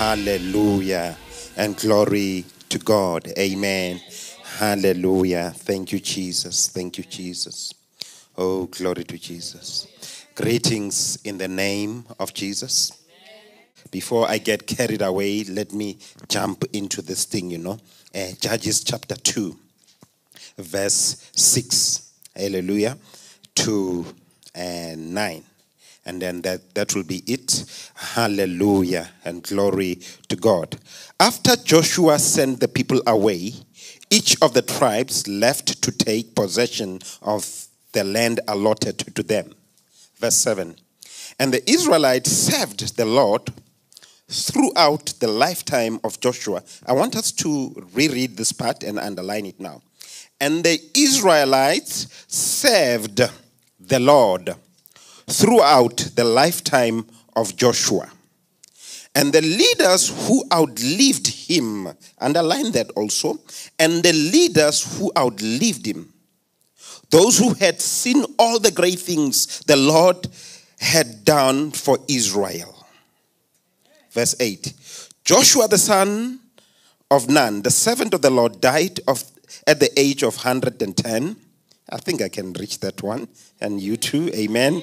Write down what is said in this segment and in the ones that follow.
Hallelujah. And glory to God. Amen. Hallelujah. Thank you, Jesus. Thank you, Jesus. Oh, glory to Jesus. Greetings in the name of Jesus. Before I get carried away, let me jump into this thing, you know. Uh, Judges chapter 2, verse 6. Hallelujah. To uh, 9 and then that, that will be it. Hallelujah and glory to God. After Joshua sent the people away, each of the tribes left to take possession of the land allotted to them. Verse 7. And the Israelites served the Lord throughout the lifetime of Joshua. I want us to reread this part and underline it now. And the Israelites served the Lord throughout the lifetime of Joshua. And the leaders who outlived him, underline that also, and the leaders who outlived him, those who had seen all the great things the Lord had done for Israel. Verse 8 Joshua the son of Nun, the servant of the Lord, died of, at the age of 110. I think I can reach that one. And you too, amen.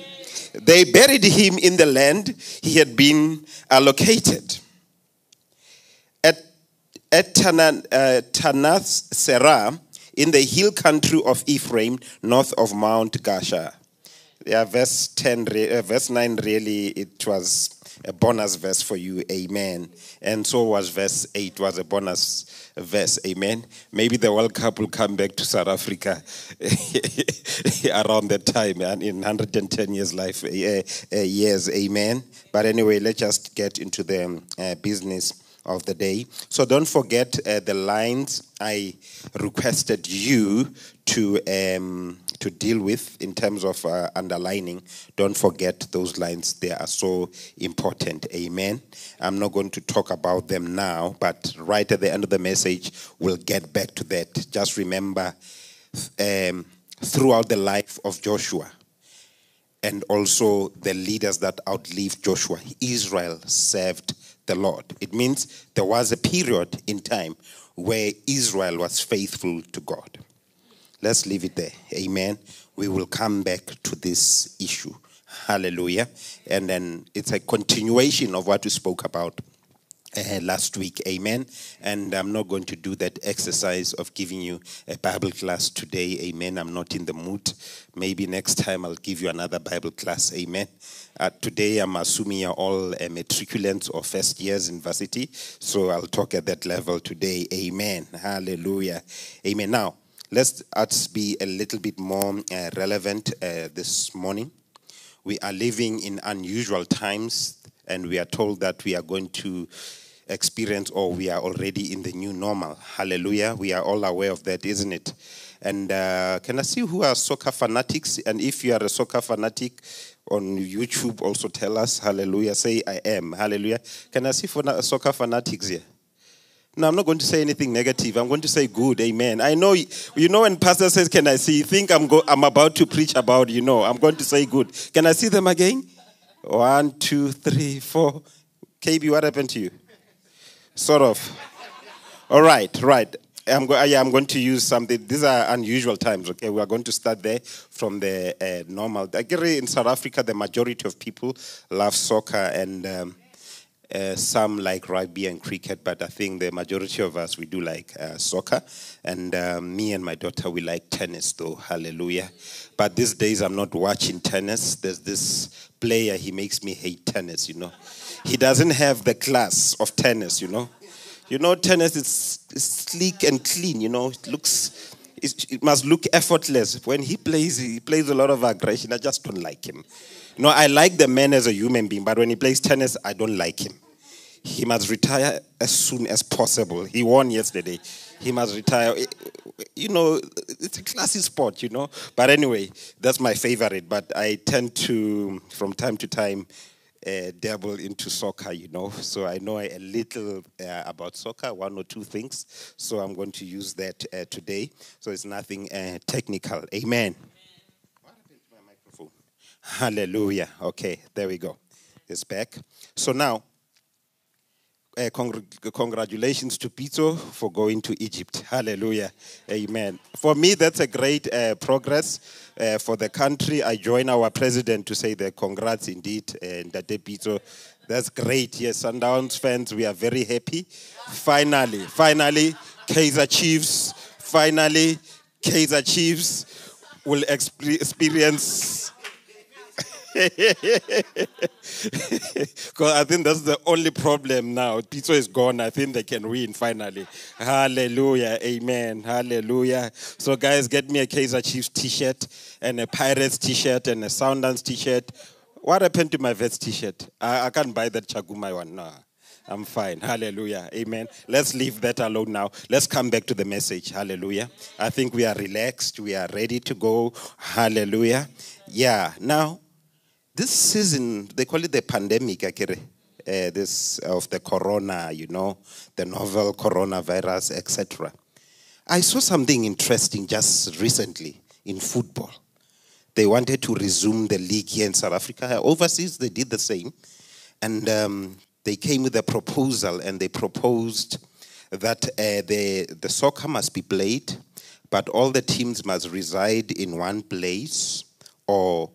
They buried him in the land he had been allocated. At, at Tanath, uh, Tanath Serah, in the hill country of Ephraim, north of Mount Gashar. Yeah, verse 10, uh, verse 9, really, it was a bonus verse for you, amen. And so was verse 8, was a bonus verse, amen. Maybe the World Cup will come back to South Africa around that time, in 110 years life, uh, uh, years, amen. But anyway, let's just get into the uh, business of the day. So don't forget uh, the lines I requested you to um, to deal with in terms of uh, underlining. Don't forget those lines; they are so important. Amen. I'm not going to talk about them now, but right at the end of the message, we'll get back to that. Just remember, um, throughout the life of Joshua. And also the leaders that outlived Joshua, Israel served the Lord. It means there was a period in time where Israel was faithful to God. Let's leave it there. Amen. We will come back to this issue. Hallelujah. And then it's a continuation of what we spoke about last week. Amen. And I'm not going to do that exercise of giving you a Bible class today. Amen. I'm not in the mood. Maybe next time I'll give you another Bible class. Amen. Uh, today I'm assuming you're all uh, matriculants or first years in university. So I'll talk at that level today. Amen. Hallelujah. Amen. Now, let's, let's be a little bit more uh, relevant uh, this morning. We are living in unusual times, and we are told that we are going to experience or we are already in the new normal. Hallelujah. We are all aware of that, isn't it? And uh, can I see who are soccer fanatics? And if you are a soccer fanatic on YouTube, also tell us. Hallelujah. Say, I am. Hallelujah. Can I see for soccer fanatics here? No, I'm not going to say anything negative. I'm going to say good. Amen. I know, you know, when pastor says, Can I see? You think I'm, go- I'm about to preach about, you know, I'm going to say good. Can I see them again? One, two, three, four. KB, what happened to you? Sort of. All right, right. I'm, go- yeah, I'm going to use something. These are unusual times, okay? We are going to start there from the uh, normal. In South Africa, the majority of people love soccer and. Um, uh, some like rugby and cricket, but I think the majority of us we do like uh, soccer. And uh, me and my daughter we like tennis, though. Hallelujah! But these days I'm not watching tennis. There's this player he makes me hate tennis. You know, he doesn't have the class of tennis. You know, you know tennis is, sleek and clean. You know, it looks. It must look effortless. When he plays, he plays a lot of aggression. I just don't like him. No, I like the man as a human being, but when he plays tennis, I don't like him. He must retire as soon as possible. He won yesterday. He must retire. You know, it's a classy sport, you know. But anyway, that's my favorite. But I tend to, from time to time, uh, dabble into soccer, you know. So I know a little uh, about soccer, one or two things. So I'm going to use that uh, today. So it's nothing technical. Amen. Hallelujah. Okay, there we go. It's back. So now, uh, congr- congratulations to Pitso for going to Egypt. Hallelujah. Amen. For me, that's a great uh, progress uh, for the country. I join our president to say the congrats indeed, and uh, Pitso. That's great. Yes, Sundowns fans, we are very happy. Finally, finally, Kaizer Chiefs, finally, Kaizer Chiefs will experience Because I think that's the only problem now. Pitso is gone. I think they can win finally. Hallelujah. Amen. Hallelujah. So, guys, get me a Kaizer Chiefs t shirt and a Pirates t shirt and a Sundowns t shirt. What happened to my Wits t shirt? I, I can't buy that Tshakhuma one. No. I'm fine. Hallelujah. Amen. Let's leave that alone now. Let's come back to the message. Hallelujah. I think we are relaxed. We are ready to go. Hallelujah. Yeah. Now, this season, they call it the pandemic. Uh, this of the corona, you know, the novel coronavirus, etc. I saw something interesting just recently in football. They wanted to resume the league here in South Africa. Overseas, they did the same. And um, they came with a proposal and they proposed that uh, the, the soccer must be played, but all the teams must reside in one place or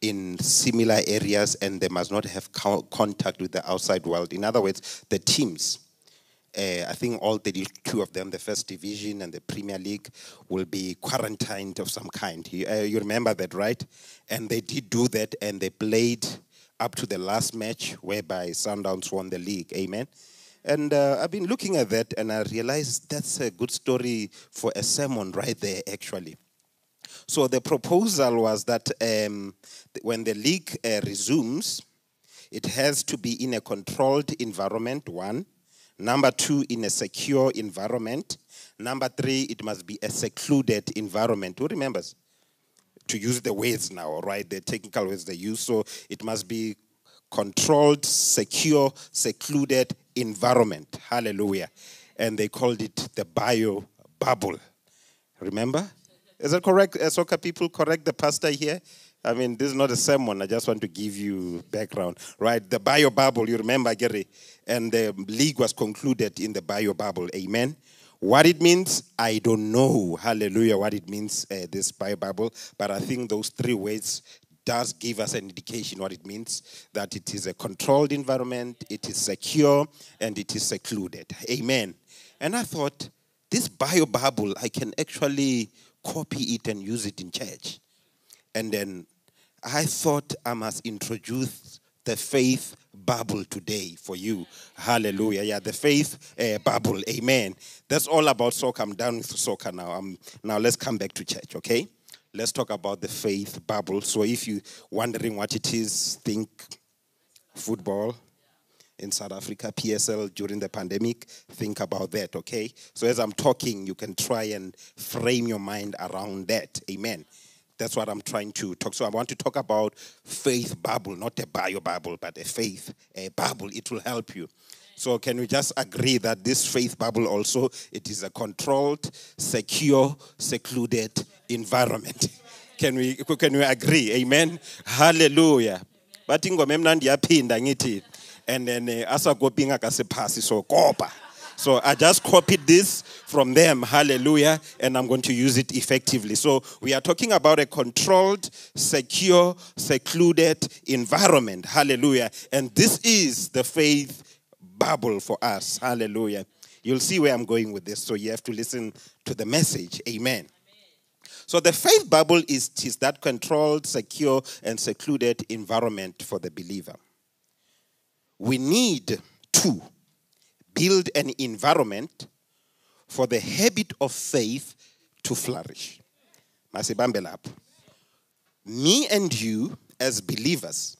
in similar areas and they must not have contact with the outside world. In other words, the teams, uh, I think all the two of them, the first division and the Premier League, will be quarantined of some kind. You, uh, you remember that, right? And they did do that and they played up to the last match whereby Sundowns won the league. Amen. And uh, I've been looking at that and I realized that's a good story for a sermon right there, actually. So the proposal was that um, when the league uh, resumes, it has to be in a controlled environment, one. Number two, in a secure environment. Number three, it must be a secluded environment. Who remembers? To use the words now, right? The technical words they use. So it must be controlled, secure, secluded environment. Hallelujah. And they called it the bio bubble. Remember? Is that correct? Uh, soccer people, correct the pastor here? I mean, this is not a sermon. I just want to give you background, right? The bio bubble, you remember, Gary, and the league was concluded in the bio bubble. Amen. What it means, I don't know. Hallelujah. What it means, uh, this bio bubble, but I think those three words does give us an indication what it means that it is a controlled environment, it is secure, and it is secluded. Amen. And I thought, this bio bubble, I can actually copy it and use it in church. And then I thought I must introduce the faith bubble today for you. Hallelujah. Yeah, the faith uh, bubble. Amen. That's all about soccer. I'm done with soccer now. I'm, now let's come back to church, okay? Let's talk about the faith bubble. So if you're wondering what it is, think football, in South Africa, PSL during the pandemic, think about that, okay? So as I'm talking, you can try and frame your mind around that. Amen. That's what I'm trying to talk. So I want to talk about faith bubble, not a bio bubble, but a faith a bubble. It will help you. So can we just agree that this faith bubble also it is a controlled, secure, secluded environment? Can we can we agree? Amen. Hallelujah. But ingoma emnandi yaphinda ngithi and then uh, asagoping akasepasi so kopa so I just copied this from them. Hallelujah. And I'm going to use it effectively. So we are talking about a controlled, secure, secluded environment. Hallelujah. And this is the faith bubble for us. Hallelujah. You'll see where I'm going with this. So you have to listen to the message. Amen. So the faith bubble is, is that controlled, secure, and secluded environment for the believer we need to build an environment for the habit of faith to flourish. Me and you, as believers,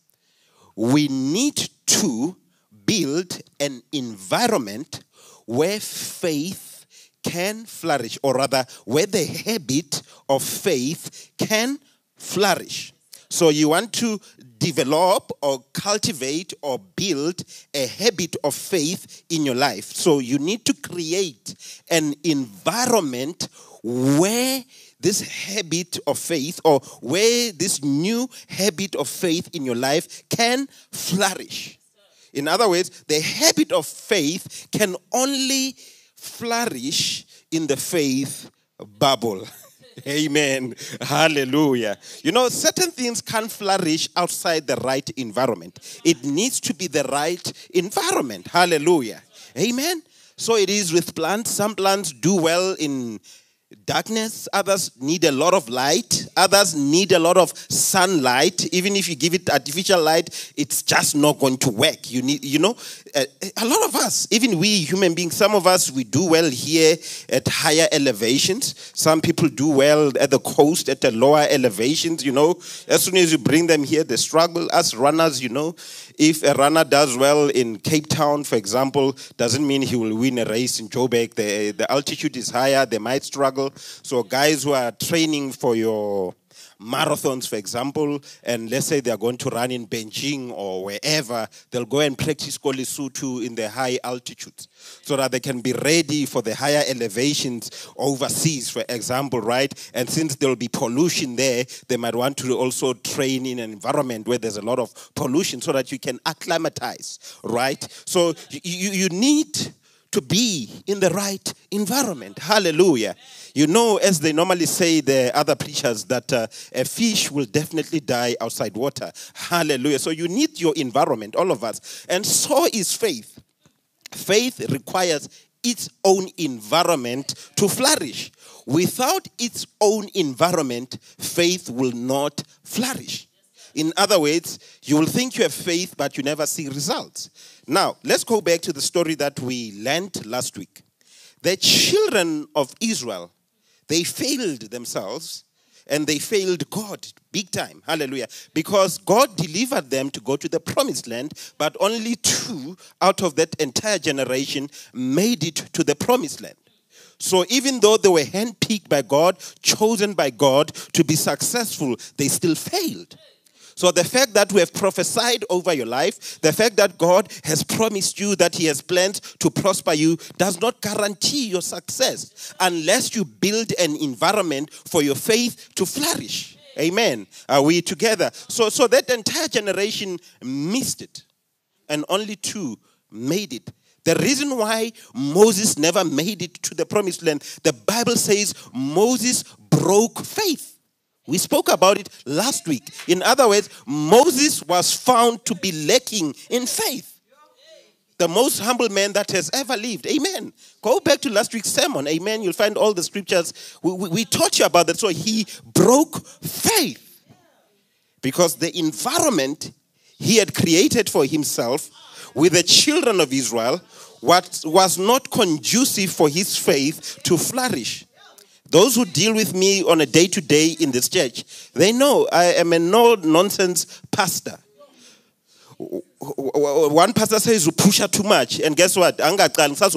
we need to build an environment where faith can flourish, or rather, where the habit of faith can flourish. So, you want to develop or cultivate or build a habit of faith in your life. So you need to create an environment where this habit of faith or where this new habit of faith in your life can flourish. In other words, the habit of faith can only flourish in the faith bubble. Amen. Hallelujah. You know, certain things can't flourish outside the right environment. It needs to be the right environment. Hallelujah. Amen. So it is with plants. Some plants do well in darkness others need a lot of light others need a lot of sunlight even if you give it artificial light it's just not going to work you need you know a, a, lot of us even we human beings some of us we do well here at higher elevations some people do well at the coast at the lower elevations you know as soon as you bring them here they struggle as runners you know if a runner does well in Cape Town, for example, doesn't mean he will win a race in Joburg. The, the altitude is higher, they might struggle. So, guys who are training for your marathons, for example, and let's say they're going to run in Beijing or wherever, they'll go and practice Kolisutu in the high altitudes so that they can be ready for the higher elevations overseas, for example, right? And since there'll be pollution there, they might want to also train in an environment where there's a lot of pollution so that you can acclimatize, right? So you, you need to be in the right environment. Hallelujah. You know, as they normally say, the other preachers, that uh, a fish will definitely die outside water. Hallelujah. So you need your environment, all of us. And so is faith. Faith requires its own environment to flourish. Without its own environment, faith will not flourish. In other words, you will think you have faith, but you never see results. Now, let's go back to the story that we learned last week. The children of Israel, they failed themselves and they failed God big time. Hallelujah. Because God delivered them to go to the promised land, but only two out of that entire generation made it to the promised land. So even though they were handpicked by God, chosen by God to be successful, they still failed. So the fact that we have prophesied over your life, the fact that God has promised you that He has planned to prosper you, does not guarantee your success unless you build an environment for your faith to flourish. Amen. Are we together? So, so that entire generation missed it, and only two made it. The reason why Moses never made it to the promised land, the Bible says Moses broke faith. We spoke about it last week. In other words, Moses was found to be lacking in faith. The most humble man that has ever lived. Amen. Go back to last week's sermon. Amen. You'll find all the scriptures. We, we, we taught you about that. So he broke faith because the environment he had created for himself with the children of Israel what was not conducive for his faith to flourish. Those who deal with me on a day to day in this church, they know I am a no nonsense pastor. One pastor says, push her too much. And guess what?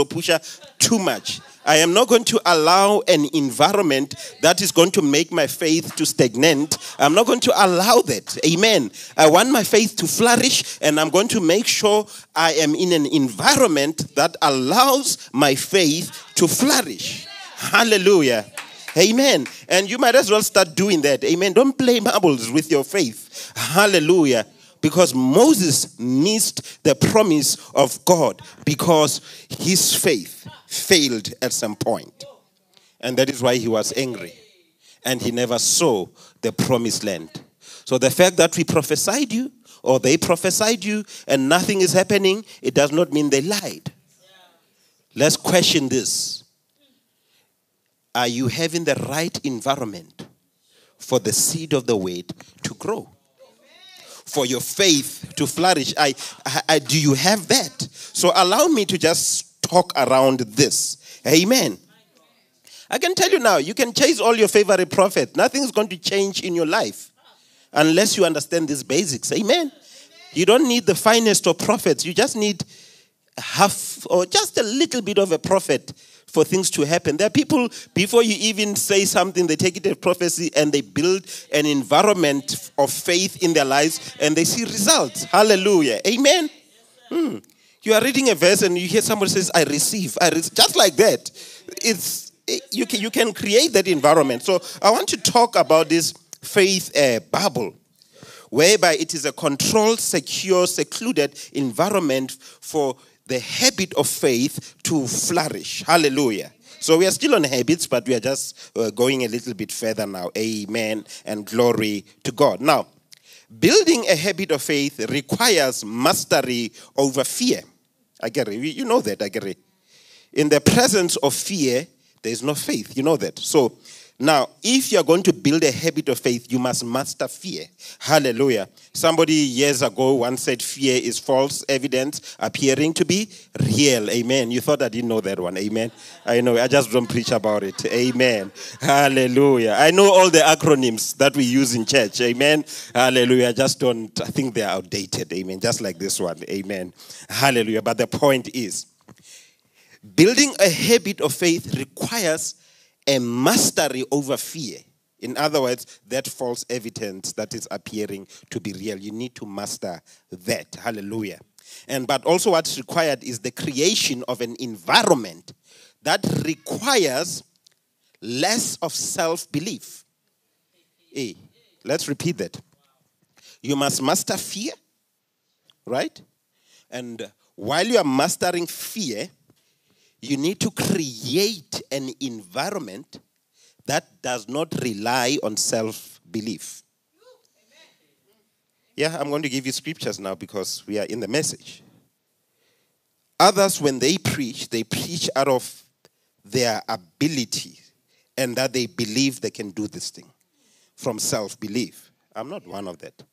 push too much. I am not going to allow an environment that is going to make my faith to stagnate. I'm not going to allow that. Amen. I want my faith to flourish and I'm going to make sure I am in an environment that allows my faith to flourish. Hallelujah. Amen. And you might as well start doing that. Amen. Don't play marbles with your faith. Hallelujah. Because Moses missed the promise of God because his faith failed at some point. And that is why he was angry. And he never saw the promised land. So the fact that we prophesied you or they prophesied you and nothing is happening, it does not mean they lied. Let's question this. Are you having the right environment for the seed of the word to grow? For your faith to flourish? I, I, I, do you have that? So allow me to just talk around this. Amen. I can tell you now, you can chase all your favorite prophet. Nothing's going to change in your life unless you understand these basics. Amen. You don't need the finest of prophets. You just need half or just a little bit of a prophet for things to happen. There are people, before you even say something, they take it as prophecy and they build an environment of faith in their lives and they see results. Hallelujah. Amen. Hmm. You are reading a verse and you hear somebody says, I receive. I receive. Just like that. It's you can, you can create that environment. So I want to talk about this faith uh, bubble. whereby it is a controlled, secure, secluded environment for the habit of faith to flourish. Hallelujah. So we are still on habits, but we are just uh, going a little bit further now. Amen and glory to God. Now, building a habit of faith requires mastery over fear. I get it. You know that, I get it. In the presence of fear, there is no faith. You know that. So now, if you're going to build a habit of faith, you must master fear. Hallelujah. Somebody years ago once said fear is false evidence appearing to be real. Amen. You thought I didn't know that one. Amen. I know. I just don't preach about it. Amen. Hallelujah. I know all the acronyms that we use in church. Amen. Hallelujah. I just don't, I think they're outdated. Amen. Just like this one. Amen. Hallelujah. But the point is, building a habit of faith requires a mastery over fear. In other words, that false evidence that is appearing to be real. You need to master that. Hallelujah. And but also what's required is the creation of an environment that requires less of self-belief. Hey, let's repeat that. You must master fear, right? And while you are mastering fear, you need to create an environment that does not rely on self belief. Yeah, I'm going to give you scriptures now because we are in the message. Others, when they preach, they preach out of their ability and that they believe they can do this thing from self belief. I'm not one of that.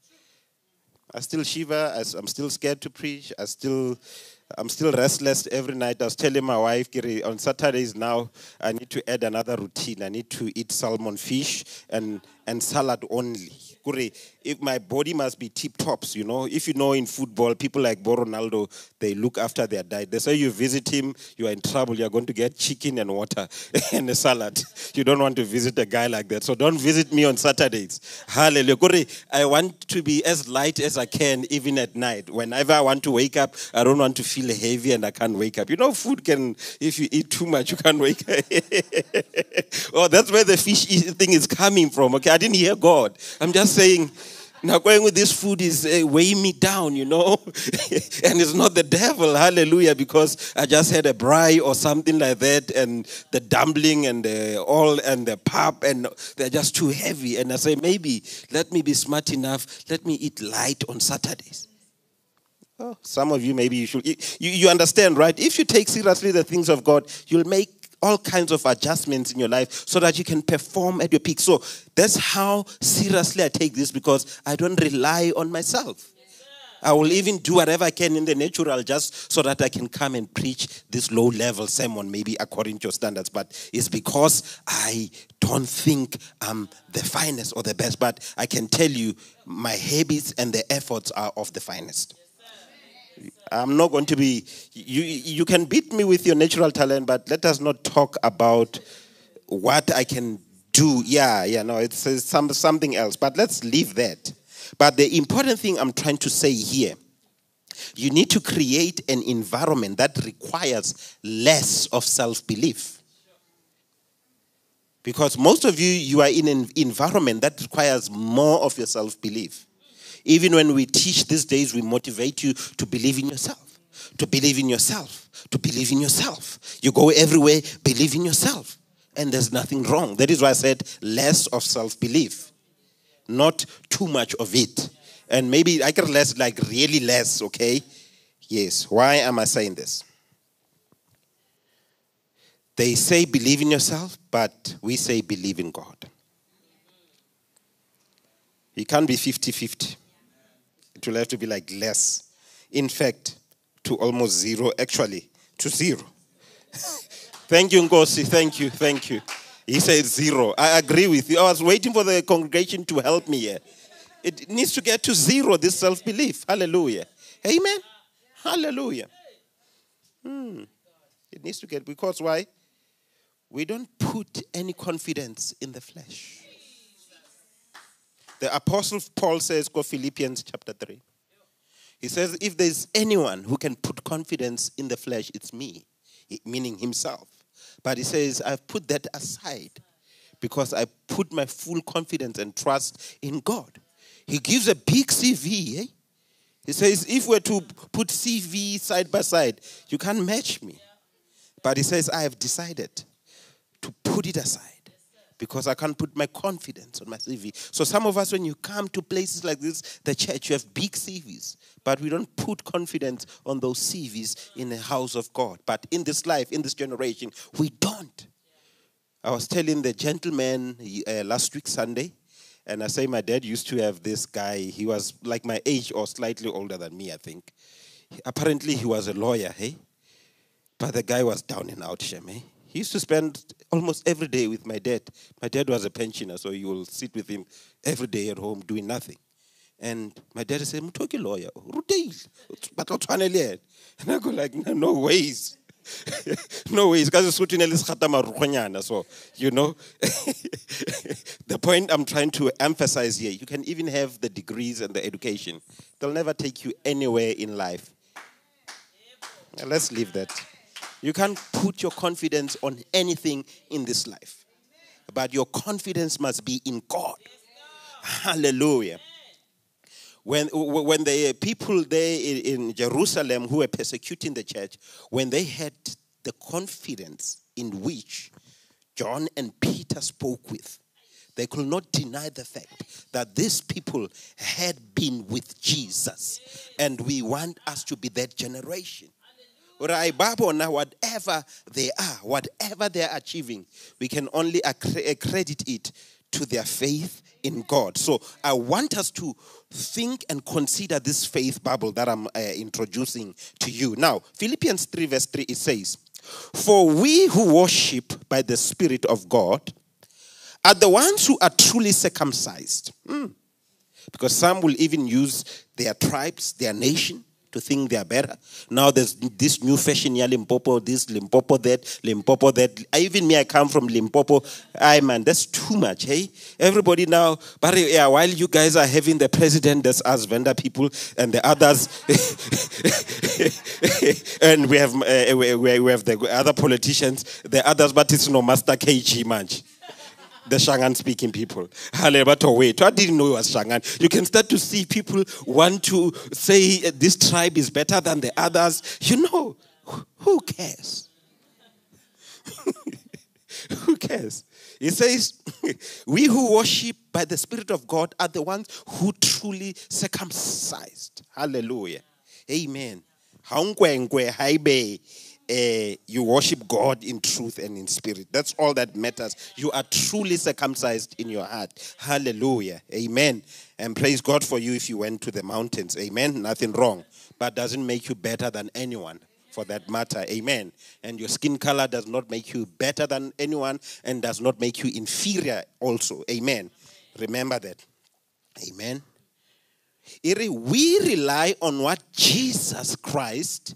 I still shiver. I'm still scared to preach. I still I'm still restless every night. I was telling my wife, Giri on Saturdays now, I need to add another routine. I need to eat salmon fish and, and salad only if my body must be tip tops, you know. If you know in football, people like Bo Ronaldo, they look after their diet. They say you visit him, you are in trouble. You are going to get chicken and water and a salad. You don't want to visit a guy like that. So don't visit me on Saturdays. Hallelujah. I want to be as light as I can, even at night. Whenever I want to wake up, I don't want to feel heavy and I can't wake up. You know, food can, if you eat too much, you can't wake up. oh, that's where the fish thing is coming from. Okay, I didn't hear God. I'm just saying, now going with this food is uh, weighing me down, you know, and it's not the devil, hallelujah, because I just had a braai or something like that, and the dumpling and the all and the pap, and they're just too heavy. And I say, maybe let me be smart enough, let me eat light on Saturdays. Oh, some of you maybe you should. You, you understand, right? If you take seriously the things of God, you'll make all kinds of adjustments in your life so that you can perform at your peak. So that's how seriously I take this because I don't rely on myself. I will even do whatever I can in the natural just so that I can come and preach this low level sermon, maybe according to your standards. But it's because I don't think I'm the finest or the best. But I can tell you, my habits and the efforts are of the finest. I'm not going to be, you, you can beat me with your natural talent, but let us not talk about what I can do. Yeah, yeah, no, it's, it's some, something else. But let's leave that. But the important thing I'm trying to say here you need to create an environment that requires less of self belief. Because most of you, you are in an environment that requires more of your self belief. Even when we teach these days, we motivate you to believe in yourself, to believe in yourself, to believe in yourself. You go everywhere, believe in yourself. And there's nothing wrong. That is why I said less of self belief, not too much of it. And maybe I get less, like really less, okay? Yes. Why am I saying this? They say believe in yourself, but we say believe in God. It can't be 50 50 it will have to be like less. In fact, to almost zero, actually, to zero. thank you, Ngosi. Thank you. Thank you. He said zero. I agree with you. I was waiting for the congregation to help me here. It needs to get to zero, this self belief. Hallelujah. Amen. Hallelujah. Hmm. It needs to get, because why? We don't put any confidence in the flesh. The Apostle Paul says, go Philippians chapter 3. He says, if there's anyone who can put confidence in the flesh, it's me, meaning himself. But he says, I've put that aside because I put my full confidence and trust in God. He gives a big CV. Eh? He says, if we're to put CV side by side, you can't match me. But he says, I have decided to put it aside because I can't put my confidence on my CV. So some of us, when you come to places like this, the church, you have big CVs, but we don't put confidence on those CVs in the house of God. But in this life, in this generation, we don't. I was telling the gentleman uh, last week Sunday, and I say my dad used to have this guy. He was like my age or slightly older than me, I think. Apparently, he was a lawyer, hey? But the guy was down and out, Shem? He used to spend almost every day with my dad. My dad was a pensioner, so you will sit with him every day at home doing nothing. And my dad said, Mutoki lawyer, but And I go like, no, no ways. no ways. Because so you know. the point I'm trying to emphasize here, you can even have the degrees and the education. They'll never take you anywhere in life. Let's leave that. You can't put your confidence on anything in this life. But your confidence must be in God. Hallelujah. When, when the people there in Jerusalem who were persecuting the church, when they had the confidence in which John and Peter spoke with, they could not deny the fact that these people had been with Jesus. And we want us to be that generation. Now, whatever they are, whatever they are achieving, we can only accredit it to their faith in God. So I want us to think and consider this faith bubble that I'm uh, introducing to you. Now, Philippians 3, verse 3, it says, For we who worship by the Spirit of God are the ones who are truly circumcised. Hmm. Because some will even use their tribes, their nation, to think they are better. Now there's this new fashion here, Limpopo, this, Limpopo, that, Limpopo, that. Even me, I come from Limpopo. I man, that's too much, hey? Everybody now, but yeah, while you guys are having the president, that's us Venda people, and the others, and we have, uh, we, we have the other politicians, the others, but it's no Master KG, man the Shangaan speaking people. wait, I didn't know it was Shangaan. You can start to see people want to say eh, this tribe is better than the others. You know, who cares? who cares? He says, We who worship by the Spirit of God are the ones who truly circumcised. Hallelujah. Amen uh, you worship God in truth and in spirit. That's all that matters. You are truly circumcised in your heart. Hallelujah. Amen. And praise God for you if you went to the mountains. Amen. Nothing wrong. But doesn't make you better than anyone for that matter. Amen. And your skin color does not make you better than anyone and does not make you inferior also. Amen. Remember that. Amen. We rely on what Jesus Christ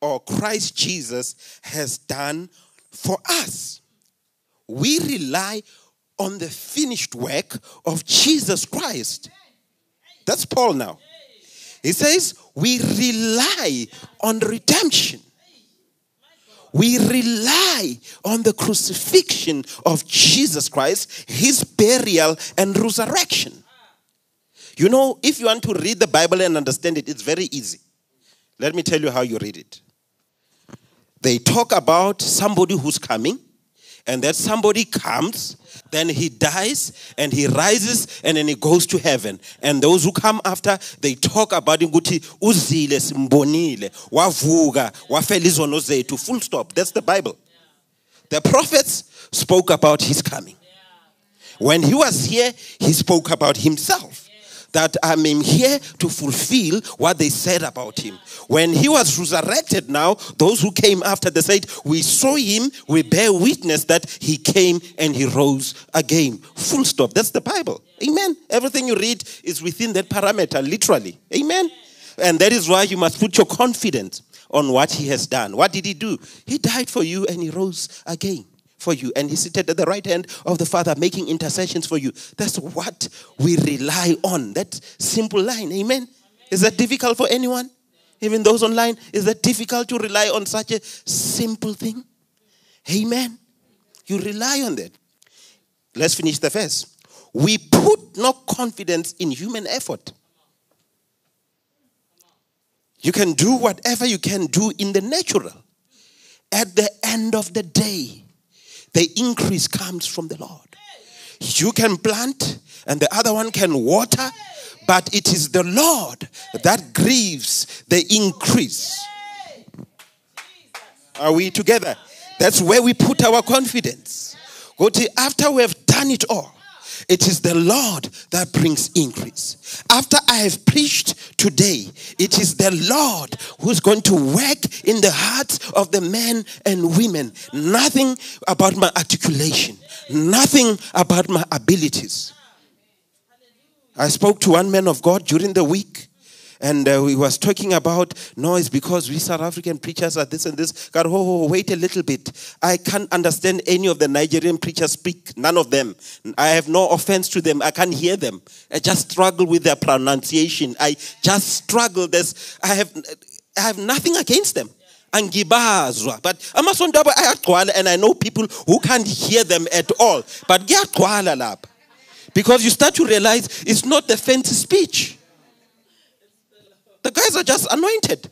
or Christ Jesus has done for us. We rely on the finished work of Jesus Christ. That's Paul now. He says, We rely on redemption. We rely on the crucifixion of Jesus Christ, his burial and resurrection. You know, if you want to read the Bible and understand it, it's very easy. Let me tell you how you read it. They talk about somebody who's coming, and that somebody comes, then he dies and he rises and then he goes to heaven. And those who come after, they talk about ukuthi uzile simbonile, wavuka, wafela izono zethu. Full stop. That's the Bible. The prophets spoke about his coming. When he was here, he spoke about himself that I'm here to fulfill what they said about him. When he was resurrected, now, those who came after, they said, We saw him, we bear witness that he came and he rose again. Full stop. That's the Bible. Amen. Everything you read is within that parameter, literally. Amen. And that is why you must put your confidence on what he has done. What did he do? He died for you and he rose again for you. And he's seated at the right hand of the Father, making intercessions for you. That's what we rely on. That simple line. Amen. Is that difficult for anyone? Even those online? Is that difficult to rely on such a simple thing? Amen. You rely on that. Let's finish the verse. we put no confidence in human effort. You can do whatever you can do in the natural. At the end of the day, the increase comes from the Lord. You can plant, and the other one can water, but it is the Lord that grieves the increase. Are we together? That's where we put our confidence. After we have done it all, it is the Lord that brings increase. After I have preached today, it is the Lord who's going to work in the hearts of the men and women. Nothing about my articulation, nothing about my abilities. I spoke to one man of God during the week and uh, he was talking about no, it's because we South African preachers are this and this. God, oh, oh, wait a little bit. I can't understand any of the Nigerian preachers speak. None of them. I have no offense to them. I can't hear them. I just struggle with their pronunciation. I just struggle. There's, I have, I have nothing against them. but and i know people who can't hear them at all but kuyagcwala lapha because you start to realize it's not the fancy speech the guys are just anointed.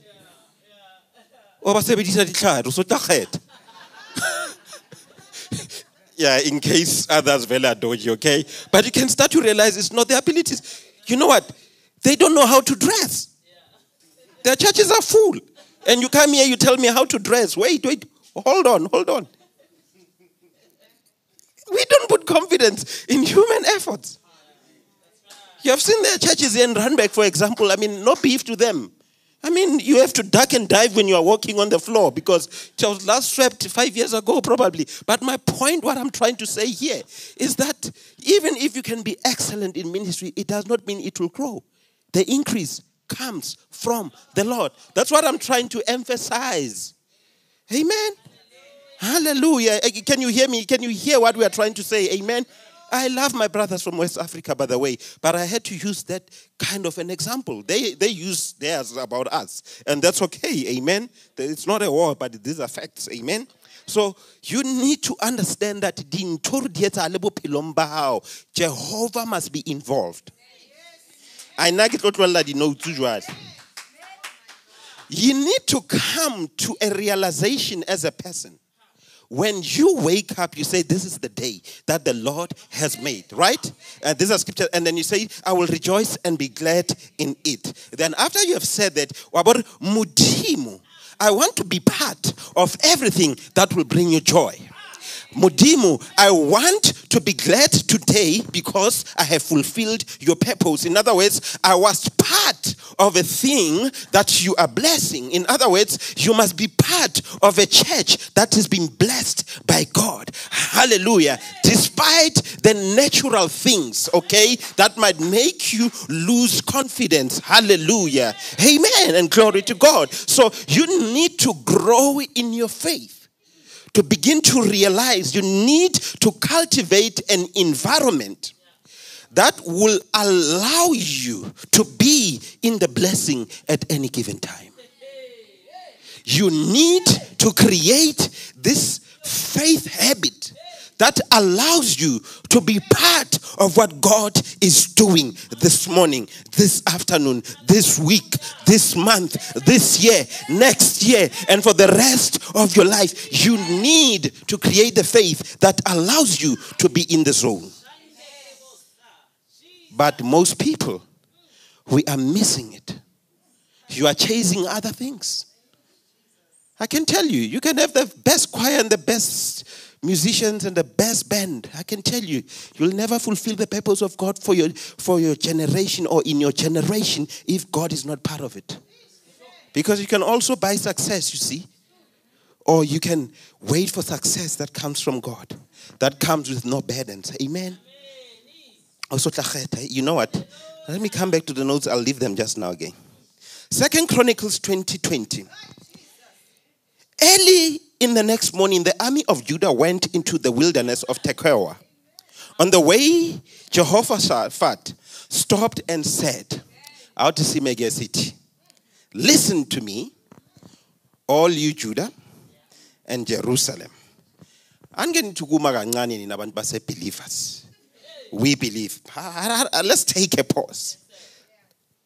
yeah, in case others vela dodgy, okay? But you can start to realize it's not their abilities. You know what? They don't know how to dress. Their churches are full. And you come here, you tell me how to dress. Wait, wait, hold on, hold on. We don't put confidence in human efforts. You have seen their churches in Randburg, for example. I mean, no beef to them. I mean, you have to duck and dive when you are walking on the floor because it was last swept five years ago, probably. But my point, what I'm trying to say here, is that even if you can be excellent in ministry, it does not mean it will grow. The increase comes from the Lord. That's what I'm trying to emphasize. Amen. Hallelujah. Can you hear me? Can you hear what we are trying to say? Amen. I love my brothers from West Africa, by the way, but I had to use that kind of an example. They, they use theirs about us, and that's okay. Amen. It's not a war, but these are facts. Amen. So you need to understand that Jehovah must be involved. I You need to come to a realization as a person when you wake up, you say, This is the day that the Lord has made, right? And this is scripture. And then you say, I will rejoice and be glad in it. Then, after you have said that, about mudimu, I want to be part of everything that will bring you joy. Mudimu, I want to be glad today because I have fulfilled your purpose. In other words, I was part of a thing that you are blessing. In other words, you must be part of a church that has been blessed by God. Hallelujah. Despite the natural things, okay, that might make you lose confidence. Hallelujah. Amen. And glory to God. So you need to grow in your faith to begin to realize you need to cultivate an environment that will allow you to be in the blessing at any given time. You need to create this faith habit that allows you to be part of what God is doing this morning, this afternoon, this week, this month, this year, next year, and for the rest of your life. You need to create the faith that allows you to be in the zone. But most people, we are missing it. You are chasing other things. I can tell you, you can have the best choir and the best musicians and the best band, I can tell you, you'll never fulfill the purpose of God for your, for your generation or in your generation if God is not part of it. Because you can also buy success, you see. Or you can wait for success that comes from God, that comes with no burdens. Amen. Also, you know what? Let me come back to the notes. I'll leave them just now again. Second Chronicles 2020. Early in the next morning, the army of Judah went into the wilderness of Tekoa. On the way, Jehoshaphat stopped and said, Out to see City, listen to me, all you Judah and Jerusalem. Angeni tukuma kancane nina abantu base believers. We believe. Let's take a pause.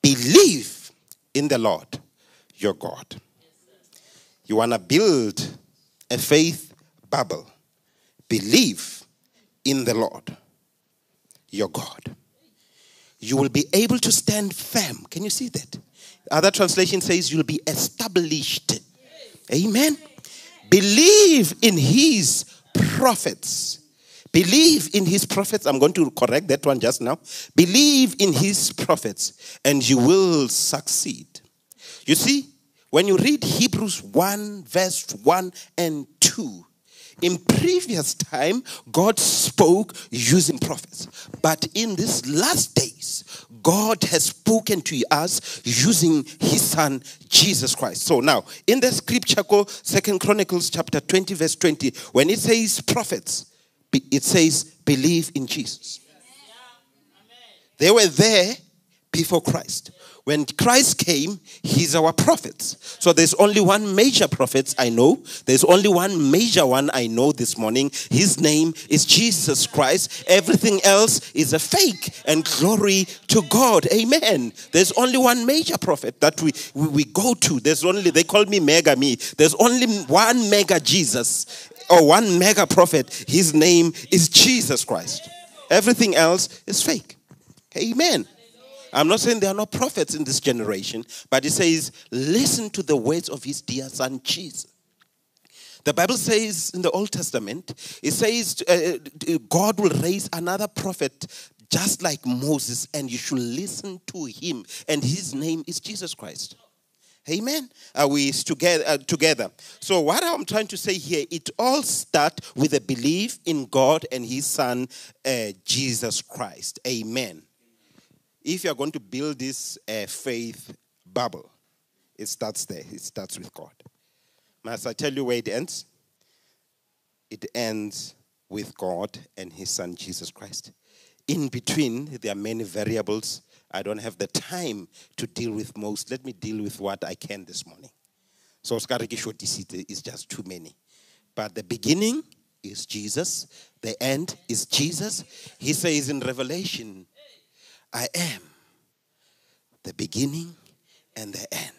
Believe in the Lord your God. You want to build a faith bubble. Believe in the Lord your God. You will be able to stand firm. Can you see that? Other translation says you'll be established. Amen. Believe in his prophets. Believe in his prophets. I'm going to correct that one just now. Believe in his prophets and you will succeed. You see, when you read Hebrews 1, verse 1 and 2, in previous time, God spoke using prophets. But in these last days, God has spoken to us using his son, Jesus Christ. So now, in the scripture called Second Chronicles chapter 20, verse 20, when it says prophets, it says believe in Jesus. They were there before Christ. When Christ came, he's our prophet. So there's only one major prophet I know. There's only one major one I know this morning. His name is Jesus Christ. Everything else is a fake and glory to God. Amen. There's only one major prophet that we, we, we go to. There's only, they call me mega me. There's only one mega Jesus or one mega prophet. His name is Jesus Christ. Everything else is fake. Amen. I'm not saying there are no prophets in this generation, but it says, listen to the words of his dear son Jesus. The Bible says in the Old Testament, it says uh, uh, God will raise another prophet just like Moses, and you should listen to him, and his name is Jesus Christ. Amen. Are we together? Uh, together. So what I'm trying to say here, it all starts with a belief in God and His Son, uh, Jesus Christ. Amen if you're going to build this uh, faith bubble, it starts there. It starts with God. Must I tell you where it ends? It ends with God and His Son Jesus Christ. In between, there are many variables. I don't have the time to deal with most. Let me deal with what I can this morning. So, is just too many. But the beginning is Jesus, the end is Jesus. He says in Revelation I am the beginning and the end.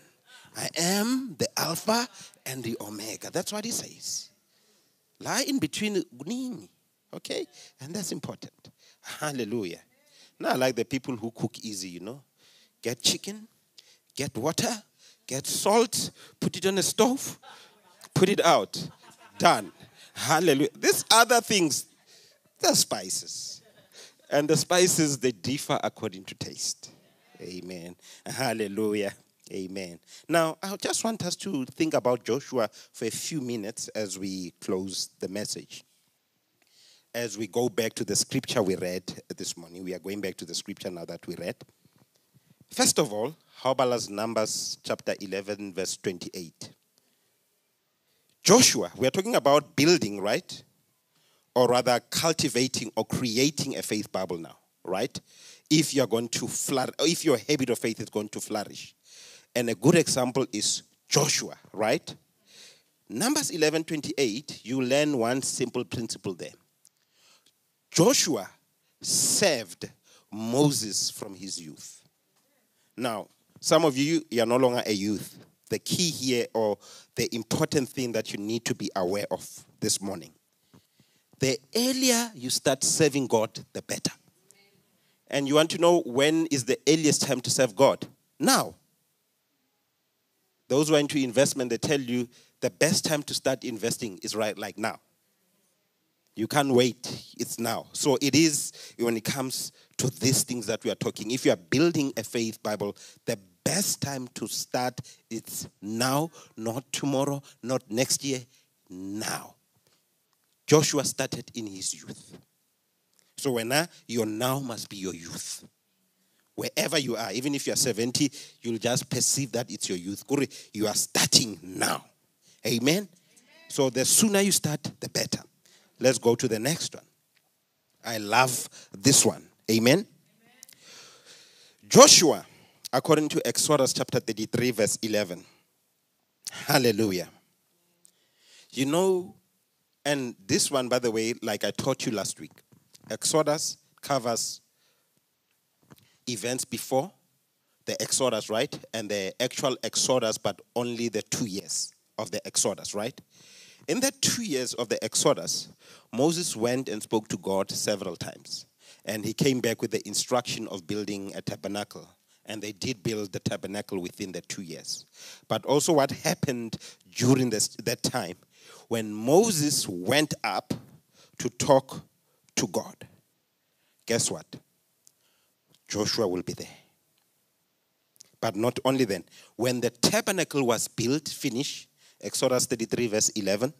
I am the Alpha and the Omega. That's what he says. Lie in between, okay? And that's important. Hallelujah. Not like the people who cook easy, you know. Get chicken, get water, get salt, put it on a stove, put it out. Done. Hallelujah. These other things, they're spices. And the spices, they differ according to taste. Amen. Hallelujah. Amen. Now, I just want us to think about Joshua for a few minutes as we close the message. As we go back to the scripture we read this morning, we are going back to the scripture now that we read. First of all, how Numbers chapter 11, verse 28? Joshua, we are talking about building, right? Or rather cultivating or creating a faith bubble now, right? If you're going to flourish, if your habit of faith is going to flourish. And a good example is Joshua, right? Numbers 11 28, you learn one simple principle there. Joshua served Moses from his youth. Now, some of you, you're no longer a youth. The key here, or the important thing that you need to be aware of this morning the earlier you start serving God, the better. And you want to know when is the earliest time to serve God? Now. Those who are into investment, they tell you the best time to start investing is right like now. You can't wait. It's now. So it is when it comes to these things that we are talking. If you are building a faith Bible, the best time to start is now, not tomorrow, not next year, now. Joshua started in his youth. So when now, your now must be your youth. Wherever you are, even if you are 70, you'll just perceive that it's your youth. You are starting now. Amen? Amen? So the sooner you start, the better. Let's go to the next one. I love this one. Amen? Amen? Joshua, according to Exodus chapter 33, verse 11. Hallelujah. You know, and this one, by the way, like I taught you last week, Exodus covers events before the Exodus, right? And the actual Exodus, but only the two years of the Exodus, right? In the two years of the Exodus, Moses went and spoke to God several times. And he came back with the instruction of building a tabernacle. And they did build the tabernacle within the two years. But also, what happened during this, that time, when Moses went up to talk to God, guess what? Joshua will be there. But not only then, when the tabernacle was built, finished, Exodus 33, verse 11,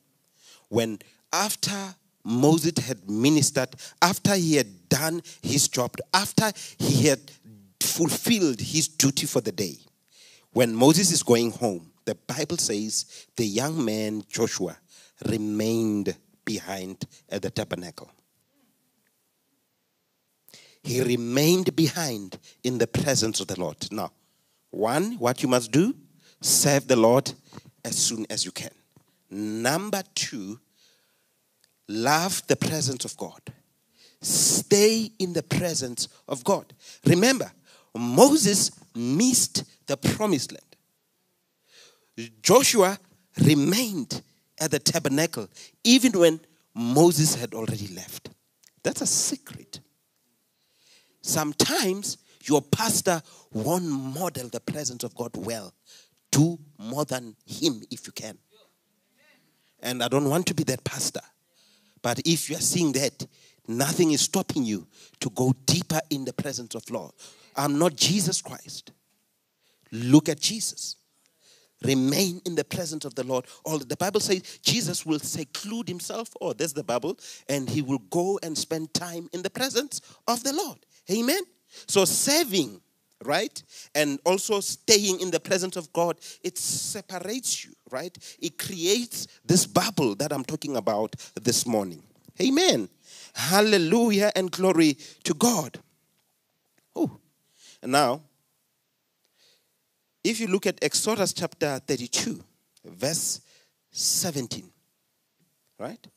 when after Moses had ministered, after he had done his job, after he had fulfilled his duty for the day, when Moses is going home, the Bible says the young man Joshua remained behind at the tabernacle. He remained behind in the presence of the Lord. Now, one, what you must do, serve the Lord as soon as you can. Number two, love the presence of God. Stay in the presence of God. Remember, Moses missed the promised land. Joshua remained at the tabernacle even when Moses had already left. That's a secret. Sometimes your pastor won't model the presence of God well. Do more than him if you can. And I don't want to be that pastor. But if you are seeing that, nothing is stopping you to go deeper in the presence of Lord. I'm not Jesus Christ. Look at Jesus. Remain in the presence of the Lord. All the Bible says Jesus will seclude himself, or oh, there's the Bible, and he will go and spend time in the presence of the Lord. Amen. So serving, right? And also staying in the presence of God, it separates you, right? It creates this bubble that I'm talking about this morning. Amen. Hallelujah and glory to God. Oh, now, if you look at Exodus chapter 32, verse 17, right?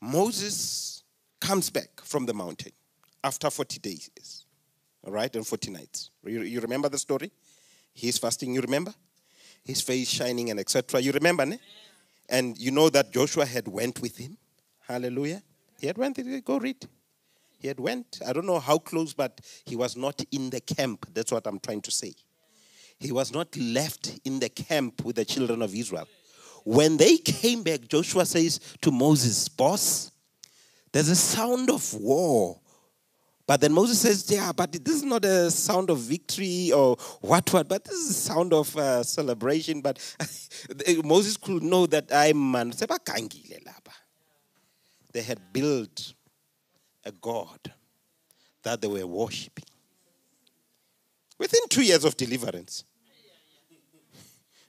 Moses comes back from the mountain after 40 days, all right, and 40 nights. You, you remember the story? He's fasting, you remember? His face shining and etc. You remember, ne? And you know that Joshua had went with him. Hallelujah. He had went, go read. He had went, I don't know how close, but he was not in the camp. That's what I'm trying to say. He was not left in the camp with the children of Israel. When they came back, Joshua says to Moses, Boss, there's a sound of war but then Moses says, Yeah, but this is not a sound of victory or what, what, but this is a sound of uh, celebration. But Moses could know that I'm man. They had built a God that they were worshipping. Within two years of deliverance.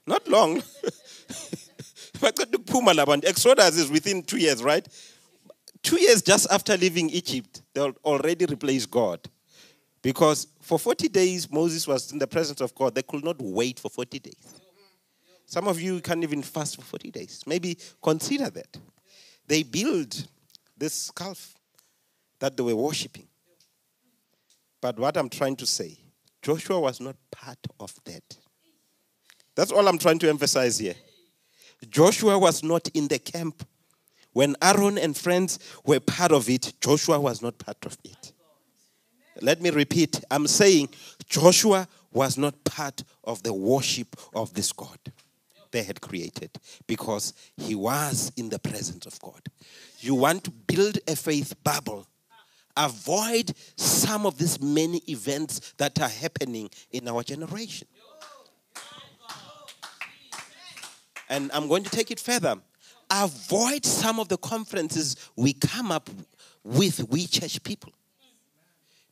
Not long. Exodus is within two years, right? Two years just after leaving Egypt, they already replaced God. Because for 40 days, Moses was in the presence of God. They could not wait for 40 days. Some of you can't even fast for 40 days. Maybe consider that. They build this calf that they were worshiping. But what I'm trying to say, Joshua was not part of that. That's all I'm trying to emphasize here. Joshua was not in the camp when Aaron and friends were part of it, Joshua was not part of it. Let me repeat I'm saying Joshua was not part of the worship of this God they had created because he was in the presence of God. You want to build a faith bubble. Avoid some of these many events that are happening in our generation. And I'm going to take it further avoid some of the conferences we come up with, we church people.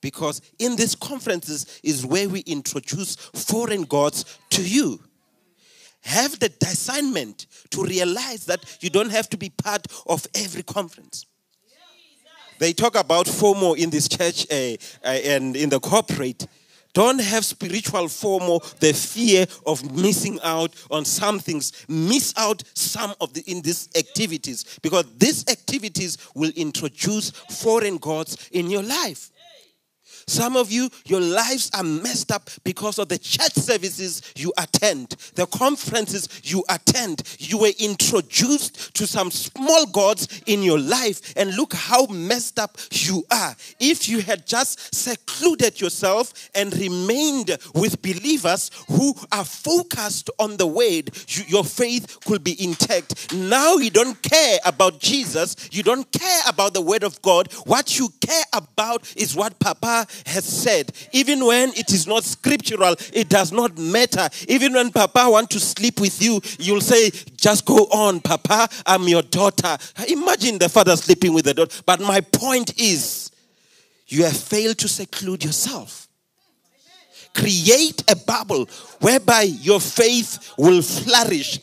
Because in these conferences is where we introduce foreign gods to you. Have the discernment to realize that you don't have to be part of every conference. They talk about FOMO in this church uh, uh, and in the corporate Don't have spiritual FOMO, the fear of missing out on some things. Miss out some of the in these activities because these activities will introduce foreign gods in your life. Some of you, your lives are messed up because of the church services you attend, the conferences you attend. You were introduced to some small gods in your life, and look how messed up you are. If you had just secluded yourself and remained with believers who are focused on the word, you, your faith could be intact. Now you don't care about Jesus, you don't care about the word of God. What you care about is what Papa has said. Even when it is not scriptural, it does not matter. Even when Papa want to sleep with you, you'll say, just go on, Papa, I'm your daughter. Imagine the father sleeping with the daughter. But my point is, you have failed to seclude yourself. Create a bubble whereby your faith will flourish.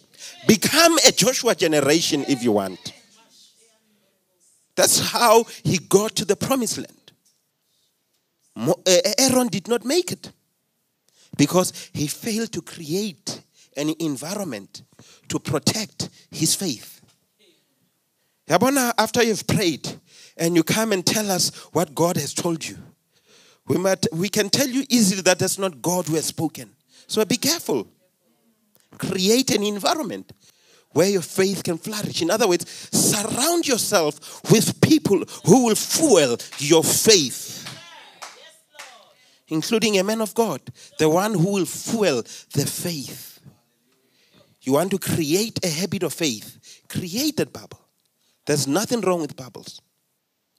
Become a Joshua generation if you want. That's how he got to the promised land. Eh, eh, Aaron did not make it because he failed to create an environment to protect his faith. Yabona, after you've prayed and you come and tell us what God has told you, we, might, we can tell you easily that that's not God who has spoken. So be careful. Create an environment where your faith can flourish. In other words, surround yourself with people who will fuel your faith including a man of God, the one who will fuel the faith. You want to create a habit of faith, create that bubble. There's nothing wrong with bubbles.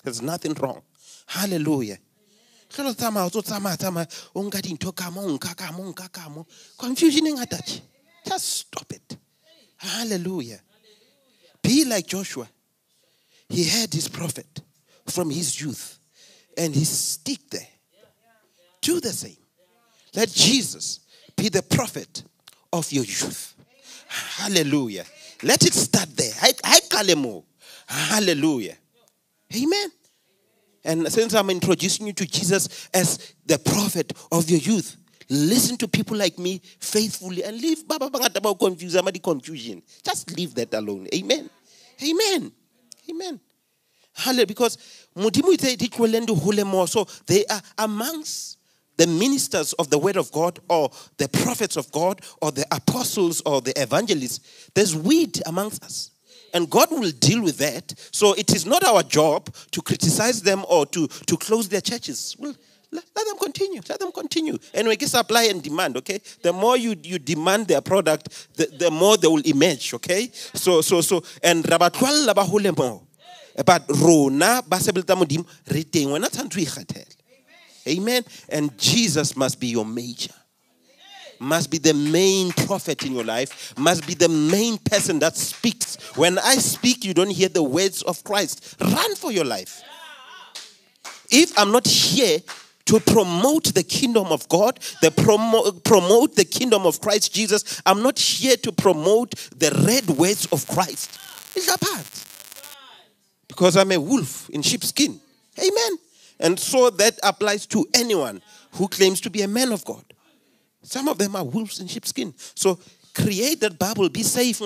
There's nothing wrong. Hallelujah. Confusion Just stop it. Hallelujah. Be like Joshua. He had his prophet from his youth and he stick there do the same. Let Jesus be the prophet of your youth. Hallelujah. Let it start there. Hallelujah. Amen. And since I'm introducing you to Jesus as the prophet of your youth, listen to people like me faithfully and leave about confusion. Just leave that alone. Amen. Amen. Amen. Hallelujah. Because so they are amongst the ministers of the word of God or the prophets of God or the apostles or the evangelists, there's weed amongst us. And God will deal with that. So it is not our job to criticize them or to, to close their churches. Well, let, let them continue. Let them continue. Anyway, get supply and demand, okay? The more you, you demand their product, the, the more they will emerge, okay? So, so, so, and rabatwalla ba hole mo. But rona ba sebelta modimo re teng wena tshwanetse o ikgethele. Amen. And Jesus must be your major. Must be the main prophet in your life, must be the main person that speaks. When I speak, you don't hear the words of Christ. Run for your life. If I'm not here to promote the kingdom of God, the promo- promote the kingdom of Christ Jesus, I'm not here to promote the red words of Christ. It's apart. Because I'm a wolf in sheepskin. Amen. And so that applies to anyone who claims to be a man of God. Some of them are wolves in sheepskin. So create that bubble. Be safe.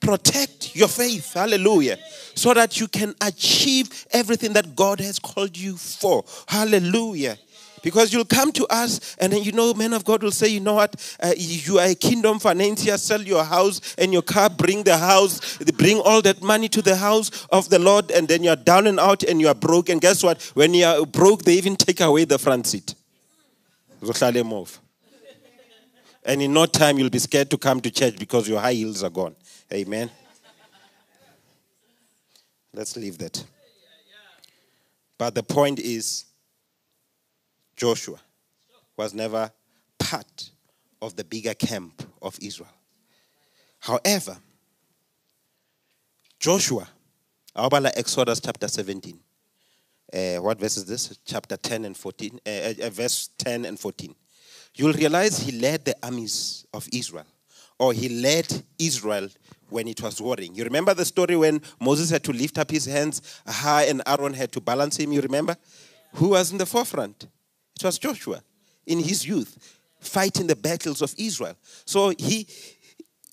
Protect your faith. Hallelujah. So that you can achieve everything that God has called you for. Hallelujah. Because you'll come to us, and then you know, men of God will say, you know what, uh, you are a kingdom financier, sell your house and your car, bring the house, bring all that money to the house of the Lord, and then you're down and out and you are broke. And guess what? When you are broke, they even take away the front seat. And in no time, you'll be scared to come to church because your high heels are gone. Amen. Let's leave that. But the point is, Joshua was never part of the bigger camp of Israel. However, Joshua, Abala Exodus chapter 17. Uh, what verse is this? Chapter 10 and 14. Uh, uh, verse 10 and 14. You'll realize he led the armies of Israel, or he led Israel when it was warring. You remember the story when Moses had to lift up his hands high and Aaron had to balance him? You remember? Who was in the forefront? It was Joshua in his youth, fighting the battles of Israel. So he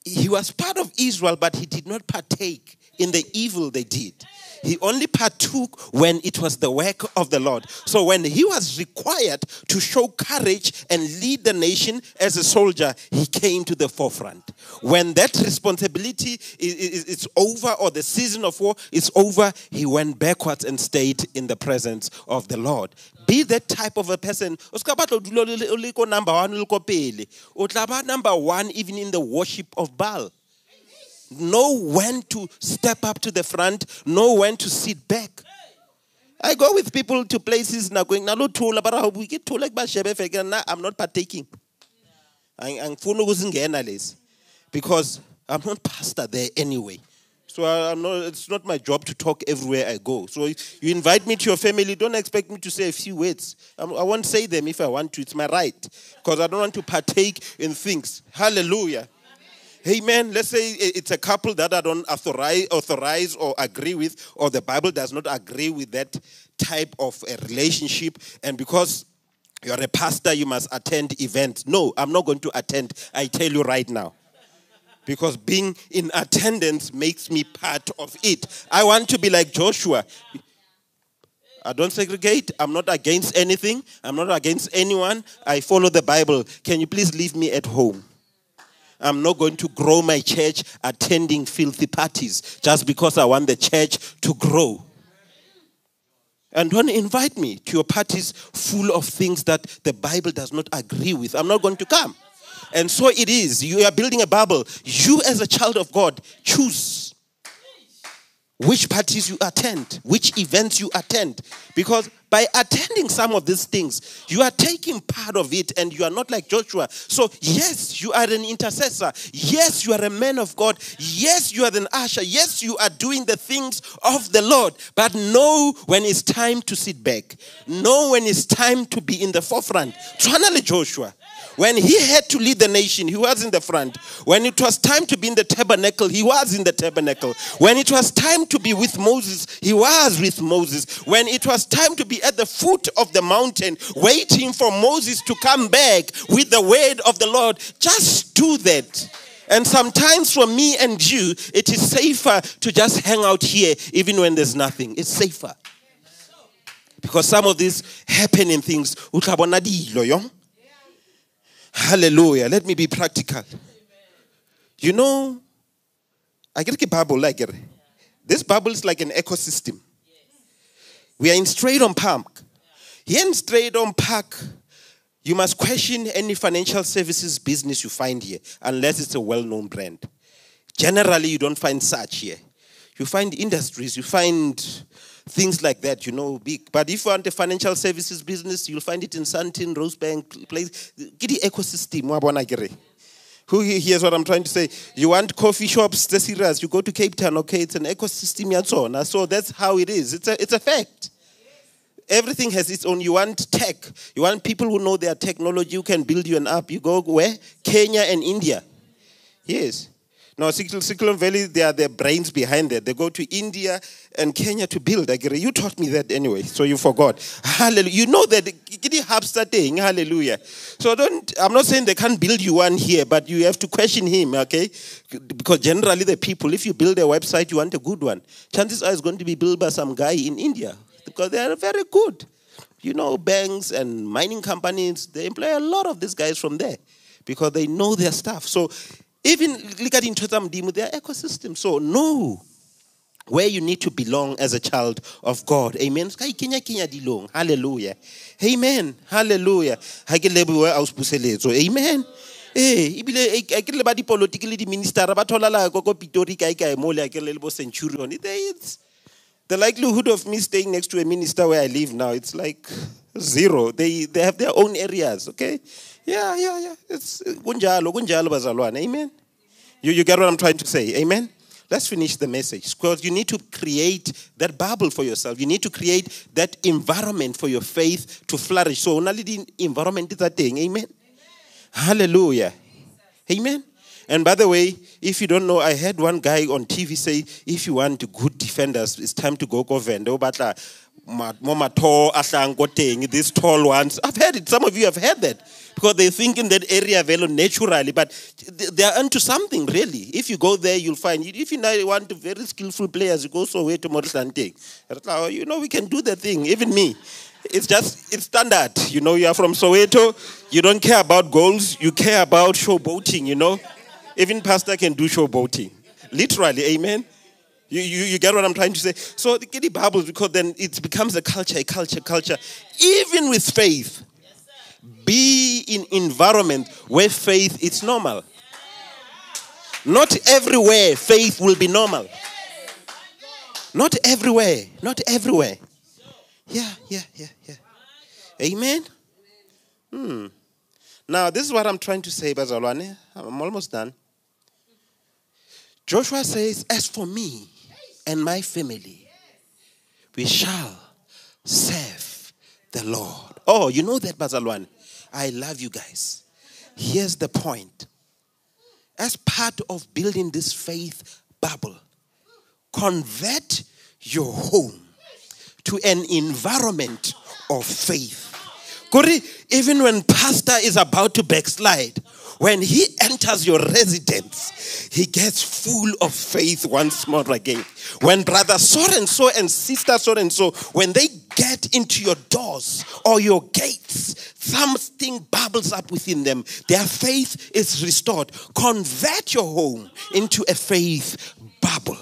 he was part of Israel, but he did not partake in the evil they did. He only partook when it was the work of the Lord. So when he was required to show courage and lead the nation as a soldier, he came to the forefront. When that responsibility is, is, over or the season of war is over, he went backwards and stayed in the presence of the Lord. Be that type of a person. number one, number one even in the worship of Baal know when to step up to the front, know when to sit back. I go with people to places now going, Nalo tola, but we get told like I'm not partaking. I'm because I'm not pastor there anyway. So I'm not, it's not my job to talk everywhere I go. So you invite me to your family, don't expect me to say a few words. I won't say them if I want to. It's my right because I don't want to partake in things. Hallelujah. Amen. Let's say it's a couple that I don't authorize, authorize or agree with, or the Bible does not agree with that type of a relationship. And because you're a pastor, you must attend events. No, I'm not going to attend. I tell you right now. Because being in attendance makes me part of it. I want to be like Joshua. I don't segregate. I'm not against anything. I'm not against anyone. I follow the Bible. Can you please leave me at home? I'm not going to grow my church attending filthy parties just because I want the church to grow. And don't invite me to your parties full of things that the Bible does not agree with. I'm not going to come. And so it is. You are building a bubble. You, as a child of God, choose which parties you attend, which events you attend. Because by attending some of these things, you are taking part of it and you are not like Joshua. So, yes, you are an intercessor. Yes, you are a man of God. Yes, you are an usher. Yes, you are doing the things of the Lord. But know when it's time to sit back. Know when it's time to be in the forefront. Twanale Joshua. When he had to lead the nation, he was in the front. When it was time to be in the tabernacle, he was in the tabernacle. When it was time to be with Moses, he was with Moses. When it was time to be at the foot of the mountain, waiting for Moses to come back with the word of the Lord, just do that. And sometimes for me and you, it is safer to just hang out here even when there's nothing. It's safer. Because some of these happening things, Hallelujah. Let me be practical. You know, I get the Bible like. This Bible is like an ecosystem. We are in Strijdom Park. Here in Strijdom Park, you must question any financial services business you find here, unless it's a well known brand. Generally, you don't find such here. You find industries, you find things like that, you know, big. But if you want a financial services business, you'll find it in Sandton, Rosebank, place. Get the ecosystem. Who hears what I'm trying to say? You want coffee shops, the serious, you go to Cape Town, okay, it's an ecosystem, and so on. So that's how it is. It's a, it's a fact. Everything has its own. You want tech. You want people who know their technology, you can build you an app. You go where? Kenya and India. Yes. No, Silicon Valley, they are the brains behind it. They go to India and Kenya to build. You taught me that anyway, so you forgot. Hallelujah. You know that the hubster thing. Hallelujah. So don't. I'm not saying they can't build you one here, but you have to question him, okay? Because generally the people, if you build a website, you want a good one. Chances are it's going to be built by some guy in India because they are very good. You know, banks and mining companies, they employ a lot of these guys from there because they know their stuff. So even look at into them, their ecosystem. So know where you need to belong as a child of God. Amen. Hallelujah. Amen. Hallelujah. Amen. ee ebile a ke le ba dipolotiki le di-ministera ba tholala ko ko pitori kae kae mo le a ke le bo centurion it's the likelihood of me staying next to a minister where i live now it's like zero they, they have their own areas okay yeah, yeah, yeah. It's kunjalo, kunjalo bazalwane. Amen. You, you get what I'm trying to say? Amen. Let's finish the message because you need to create that bubble for yourself. You need to create that environment for your faith to flourish. So only the environment is that thing. Amen. Hallelujah. Amen. And by the way, if you don't know, I had one guy on TV say, if you want good defenders, it's time to go go Venda batla these tall ones. I've heard it. Some of you have heard that because they think in that area very naturally, but they are into something really. If you go there, you'll find. If you now want very skillful players, you go so to Morisante. You know, we can do the thing. Even me. It's just, it's standard. You know, you are from Soweto. You don't care about goals. You care about showboating, you know. Even pastor can do showboating. Literally, amen. You, you, you get what I'm trying to say? So get the Bible because then it becomes a culture, a culture, culture. Even with faith, be in environment where faith is normal. Not everywhere faith will be normal. Not everywhere. Not everywhere. Yeah, yeah, yeah, yeah. Amen. Hmm. Now, this is what I'm trying to say, Bazalwane. I'm almost done. Joshua says, As for me and my family, we shall serve the Lord. Oh, you know that, Bazalwane. I love you guys. Here's the point. As part of building this faith bubble, convert your home to an environment of faith. Kuri, even when pastor is about to backslide, when he enters your residence, he gets full of faith once more again. When brother so and so and sister so and so, when they get into your doors or your gates, something bubbles up within them. Their faith is restored. Convert your home into a faith bubble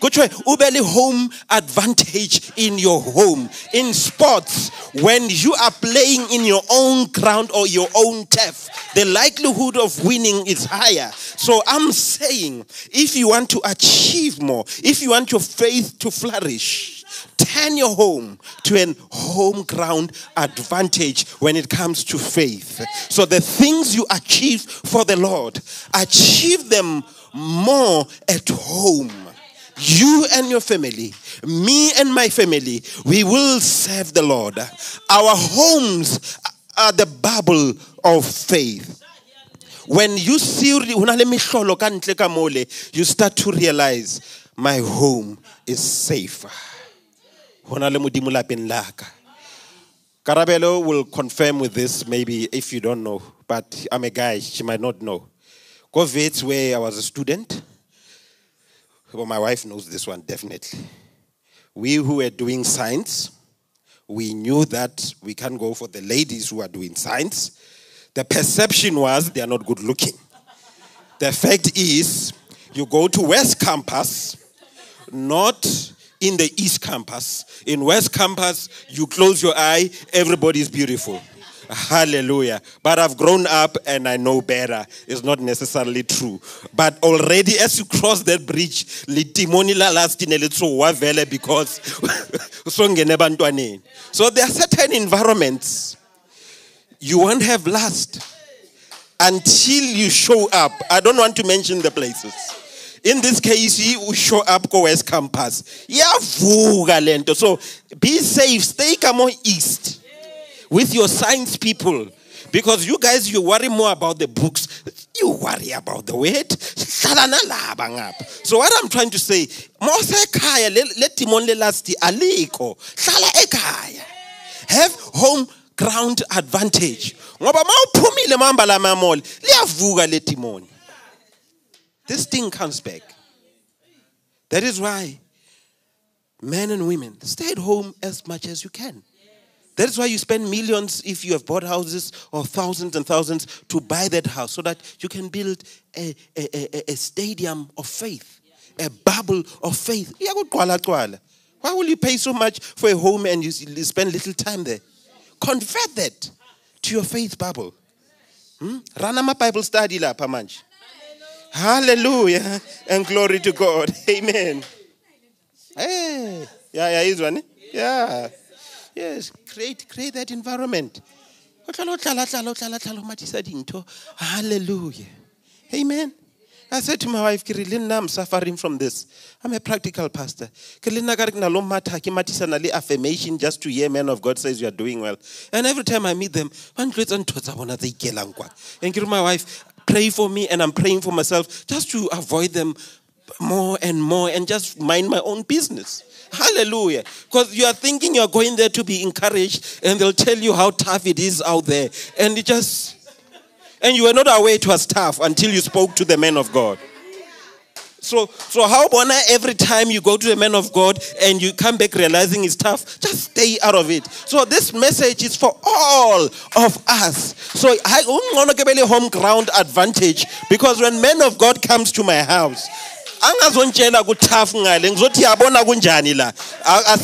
kuthiwe ube home advantage in your home in sports. When you are playing in your own ground or your own turf the likelihood of winning is higher. So i'm saying if you want to achieve more if you want your faith to flourish turn your home to an home ground advantage when it comes to faith. So the things you achieve for the Lord, achieve them more at home you and your family, me and my family, we will serve the Lord. Our homes are the bubble of faith. When you see, you start to realize my home is safe. Karabelo will confirm with this maybe if you don't know, but I'm a guy, she might not know. Go where I was a student. Well, my wife knows this one definitely. We who were doing science, we knew that we can't go for the ladies who are doing science. The perception was they are not good looking. The fact is, you go to West Campus, not in the East Campus. In West Campus, you close your eye, everybody is beautiful. Hallelujah. But I've grown up and I know better. It's not necessarily true. But already as you cross that bridge, litimoni la lastine litsowa vele because so there are certain environments you won't have last until you show up. I don't want to mention the places. In this case, you show up go West Campus. Yavuga lento. So be safe. Stay come on east with your science people. Because you guys, you worry more about the books. You worry about the weight. So what I'm trying to say, mose kaya let timon lasti aliko. Ekaya. Have home ground advantage. Ngoba mawuphumile mamba la mamoli, liyavuka le timon. This thing comes back. That is why men and women stay at home as much as you can. That's why you spend millions if you have bought houses or thousands and thousands to buy that house so that you can build a, a, a, a stadium of faith, a bubble of faith. Why will you pay so much for a home and you spend little time there? Convert that to your faith bubble. Hmm? Run Bible study la pamanch. Hallelujah and glory to God. Amen. Hey, yeah, yeah, is one. Yeah. Yes, create, create that environment. Hallelujah. Amen. I said to my wife, I'm suffering from this. I'm a practical pastor. affirmation just to hear men of God says you are doing well. And every time I meet them, and my wife, pray for me and I'm praying for myself just to avoid them more and more and just mind my own business. Hallelujah. Because you are thinking you're going there to be encouraged and they'll tell you how tough it is out there. And it just, and you were not aware it was tough until you spoke to the man of God. So, so how about every time you go to the man of God and you come back realizing it's tough, just stay out of it. So this message is for all of us. So I want to give a home ground advantage because when man of God comes to my house, angazontshela kuthafu ngale. Ngizothi yabona kunjani la?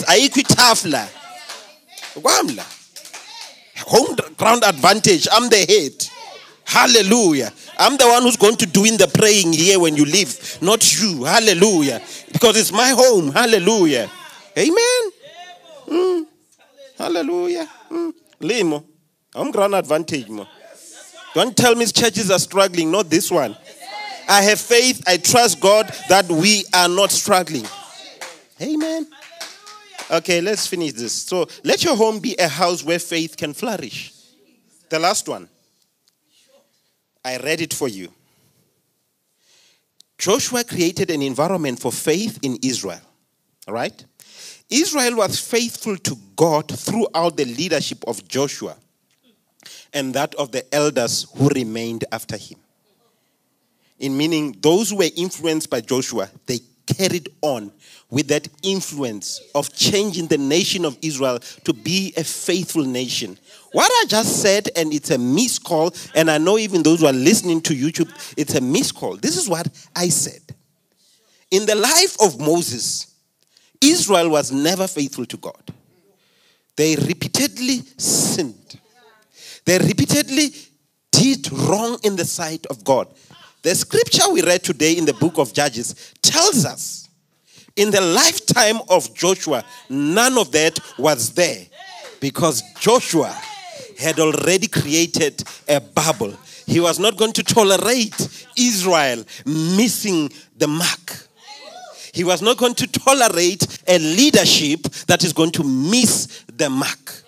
Ayikho ithafu la. Kwami la. Home ground advantage. I'm the head. Hallelujah. I'm the one who's going to doing the praying here when you leave not you. Hallelujah. Because it's my home. Hallelujah. Amen. Mm. hallelujah. Mm. limo home ground advantage mo. Don't tell me churches are struggling not this one I have faith, I trust God that we are not struggling. Amen. Okay, let's finish this. So, let your home be a house where faith can flourish. The last one. I read it for you. Joshua created an environment for faith in Israel. All right? Israel was faithful to God throughout the leadership of Joshua and that of the elders who remained after him in meaning those who were influenced by Joshua, they carried on with that influence of changing the nation of Israel to be a faithful nation. What I just said, and it's a miscall, and I know even those who are listening to YouTube, it's a miscall. This is what I said. In the life of Moses, Israel was never faithful to God. They repeatedly sinned. They repeatedly did wrong in the sight of God. The scripture we read today in the book of Judges tells us in the lifetime of Joshua, none of that was there because Joshua had already created a bubble. He was not going to tolerate Israel missing the mark. He was not going to tolerate a leadership that is going to miss the mark.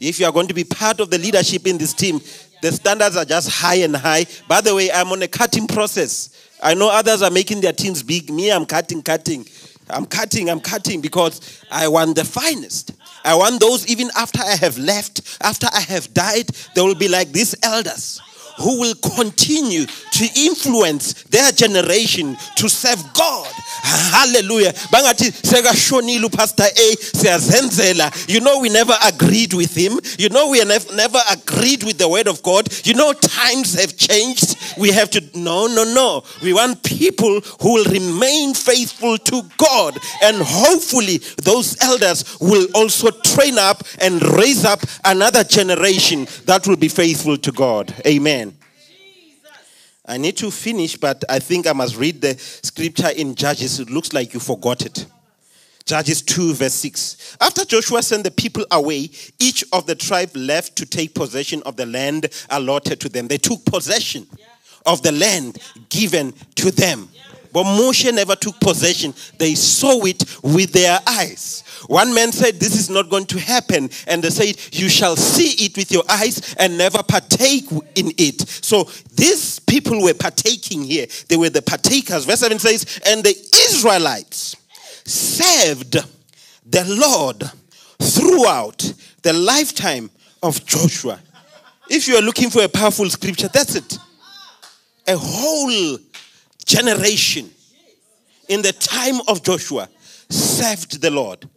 If you are going to be part of the leadership in this team, the standards are just high and high. By the way, I'm on a cutting process. I know others are making their teams big. Me, I'm cutting, cutting. I'm cutting, I'm cutting because I want the finest. I want those even after I have left, after I have died, they will be like these elders who will continue to influence their generation to serve God. Hallelujah. Bangathi sekashonile pastor A siyazenzela. You know we never agreed with him. You know we never agreed with the word of God. You know times have changed. We have to no no no. We want people who will remain faithful to God and hopefully those elders will also train up and raise up another generation that will be faithful to God. Amen. I need to finish, but I think I must read the scripture in Judges. It looks like you forgot it. Judges 2, verse 6. After Joshua sent the people away, each of the tribe left to take possession of the land allotted to them. They took possession of the land given to them. But Moshe never took possession. They saw it with their eyes. One man said, This is not going to happen. And they said, You shall see it with your eyes and never partake in it. So these people were partaking here. They were the partakers. Verse 7 says, And the Israelites served the Lord throughout the lifetime of Joshua. If you are looking for a powerful scripture, that's it. A whole generation in the time of Joshua served the Lord.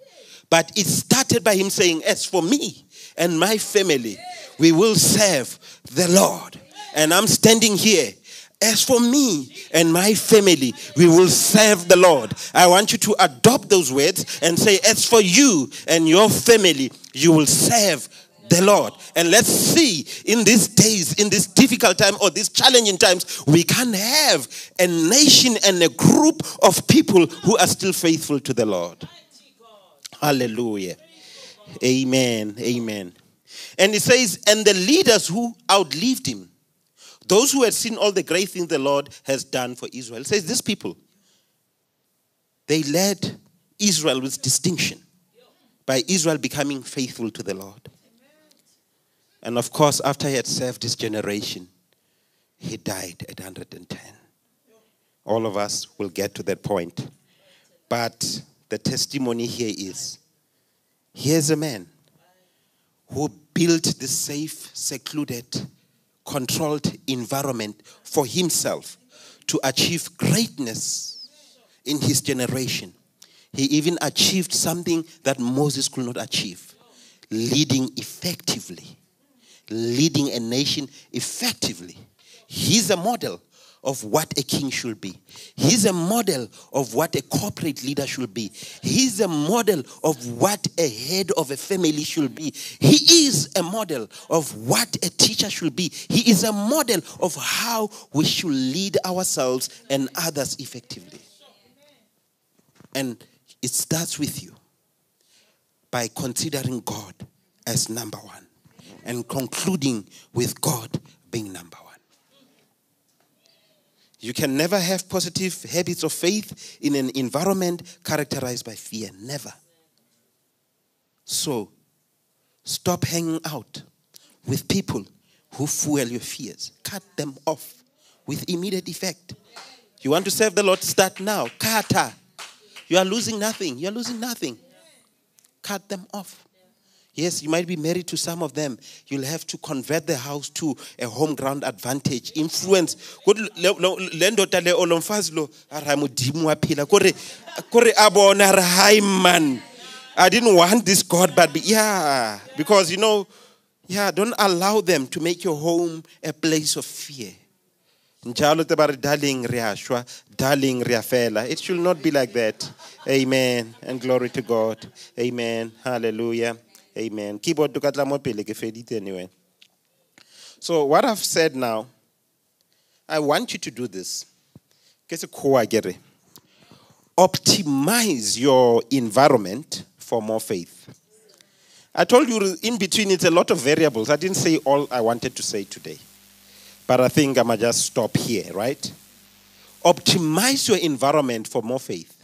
But it started by him saying, As for me and my family, we will serve the Lord. And I'm standing here. As for me and my family, we will serve the Lord. I want you to adopt those words and say, As for you and your family, you will serve the Lord. And let's see in these days, in this difficult time or these challenging times, we can have a nation and a group of people who are still faithful to the Lord. Hallelujah. Amen. Amen. And it says, and the leaders who outlived him, those who had seen all the great things the Lord has done for Israel. It says, these people, they led Israel with distinction by Israel becoming faithful to the Lord. And of course, after he had served his generation, he died at 110. All of us will get to that point. But the testimony here is here's a man who built the safe, secluded, controlled environment for himself to achieve greatness in his generation. He even achieved something that Moses could not achieve leading effectively, leading a nation effectively. He's a model of what a king should be. He's a model of what a corporate leader should be. He's a model of what a head of a family should be. He is a model of what a teacher should be. He is a model of how we should lead ourselves and others effectively. And it starts with you by considering God as number one and concluding with God being number one. You can never have positive habits of faith in an environment characterized by fear. Never. So, stop hanging out with people who fuel your fears. Cut them off with immediate effect. You want to serve the Lord? Start now. Kata. You are losing nothing. You are losing nothing. Cut them off. Yes, you might be married to some of them. You'll have to convert the house to a home ground advantage. Influence. le ndoda le olomfazi lo ara kore kore a man i didn't want this god but yeah because you know yeah don't allow them to make your home a place of fear. Njalo te darling re darling re it should not be like that. Amen. And glory to god. Amen. Hallelujah Amen. Keyboard tukatla mo pele ke fedite anyway. So what I've said now, I want you to do this. Ke se Optimize your environment for more faith. I told you in between it's a lot of variables. I didn't say all I wanted to say today. But I think I'm going to just stop here, right? Optimize your environment for more faith.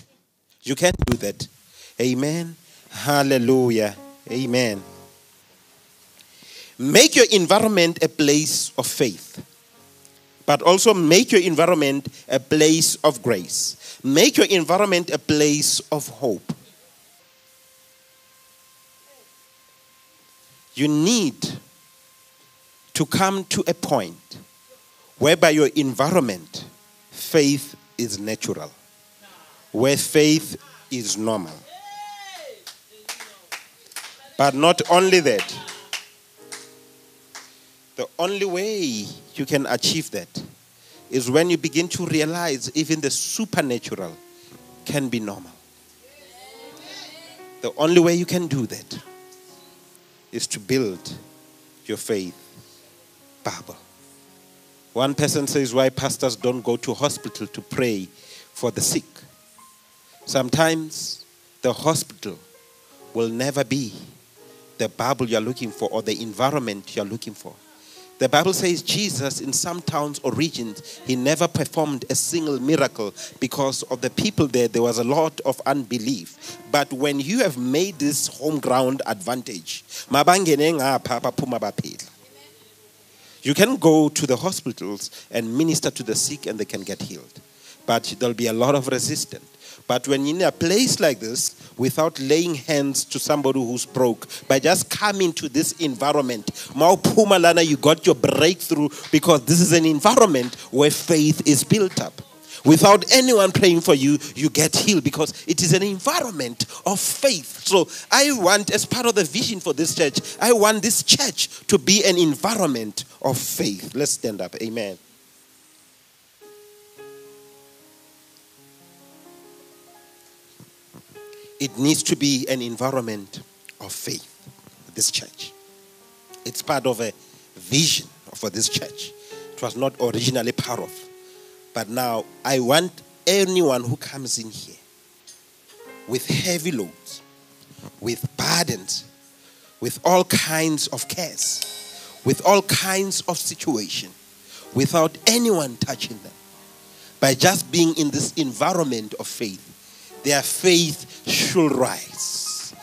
You can do that. Amen. Hallelujah. Amen. Make your environment a place of faith, but also make your environment a place of grace. Make your environment a place of hope. You need to come to a point whereby your environment, faith is natural, where faith is normal. But not only that, the only way you can achieve that is when you begin to realize even the supernatural can be normal. The only way you can do that is to build your faith bubble. One person says why pastors don't go to hospital to pray for the sick. Sometimes the hospital will never be the Bible you're looking for or the environment you're looking for. The Bible says Jesus, in some towns or regions, he never performed a single miracle because of the people there. There was a lot of unbelief. But when you have made this home ground advantage, you can go to the hospitals and minister to the sick and they can get healed. But there'll be a lot of resistance. But when you're in a place like this, without laying hands to somebody who's broke, by just coming to this environment, Pumalana, you got your breakthrough because this is an environment where faith is built up. Without anyone praying for you, you get healed because it is an environment of faith. So, I want, as part of the vision for this church, I want this church to be an environment of faith. Let's stand up. Amen. It needs to be an environment of faith, this church. It's part of a vision for this church. It was not originally part of. But now I want anyone who comes in here with heavy loads, with burdens, with all kinds of cares, with all kinds of situation, without anyone touching them, by just being in this environment of faith, their faith should rise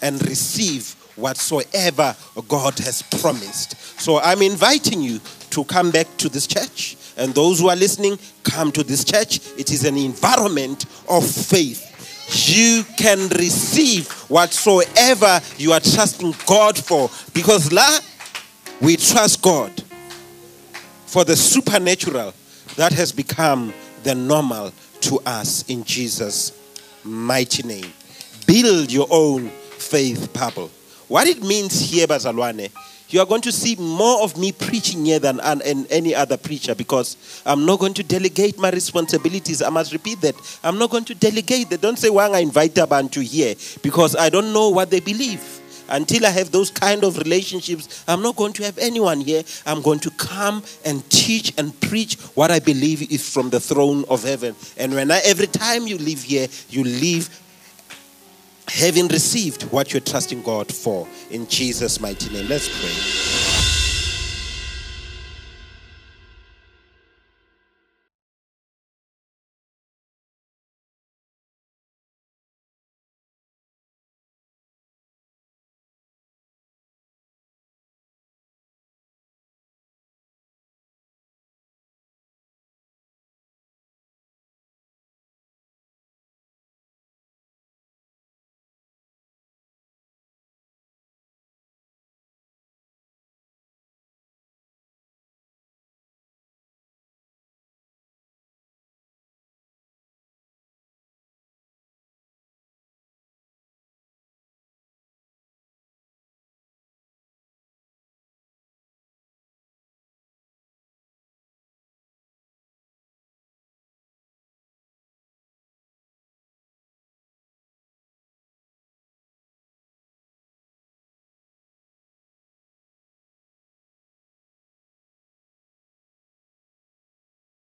and receive whatsoever God has promised. So I'm inviting you to come back to this church And those who are listening, come to this church. It is an environment of faith. You can receive whatsoever you are trusting God for. Because la, we trust God for the supernatural that has become the normal to us in Jesus' mighty name. Build your own faith bubble. What it means here, Bazalwane, you are going to see more of me preaching here than an, any other preacher because I'm not going to delegate my responsibilities. I must repeat that. I'm not going to delegate that. Don't say, why I invite Abantu here because I don't know what they believe. Until I have those kind of relationships, I'm not going to have anyone here. I'm going to come and teach and preach what I believe is from the throne of heaven. And when I, every time you live here, you live having received what you're trusting God for. In Jesus' mighty name, let's pray.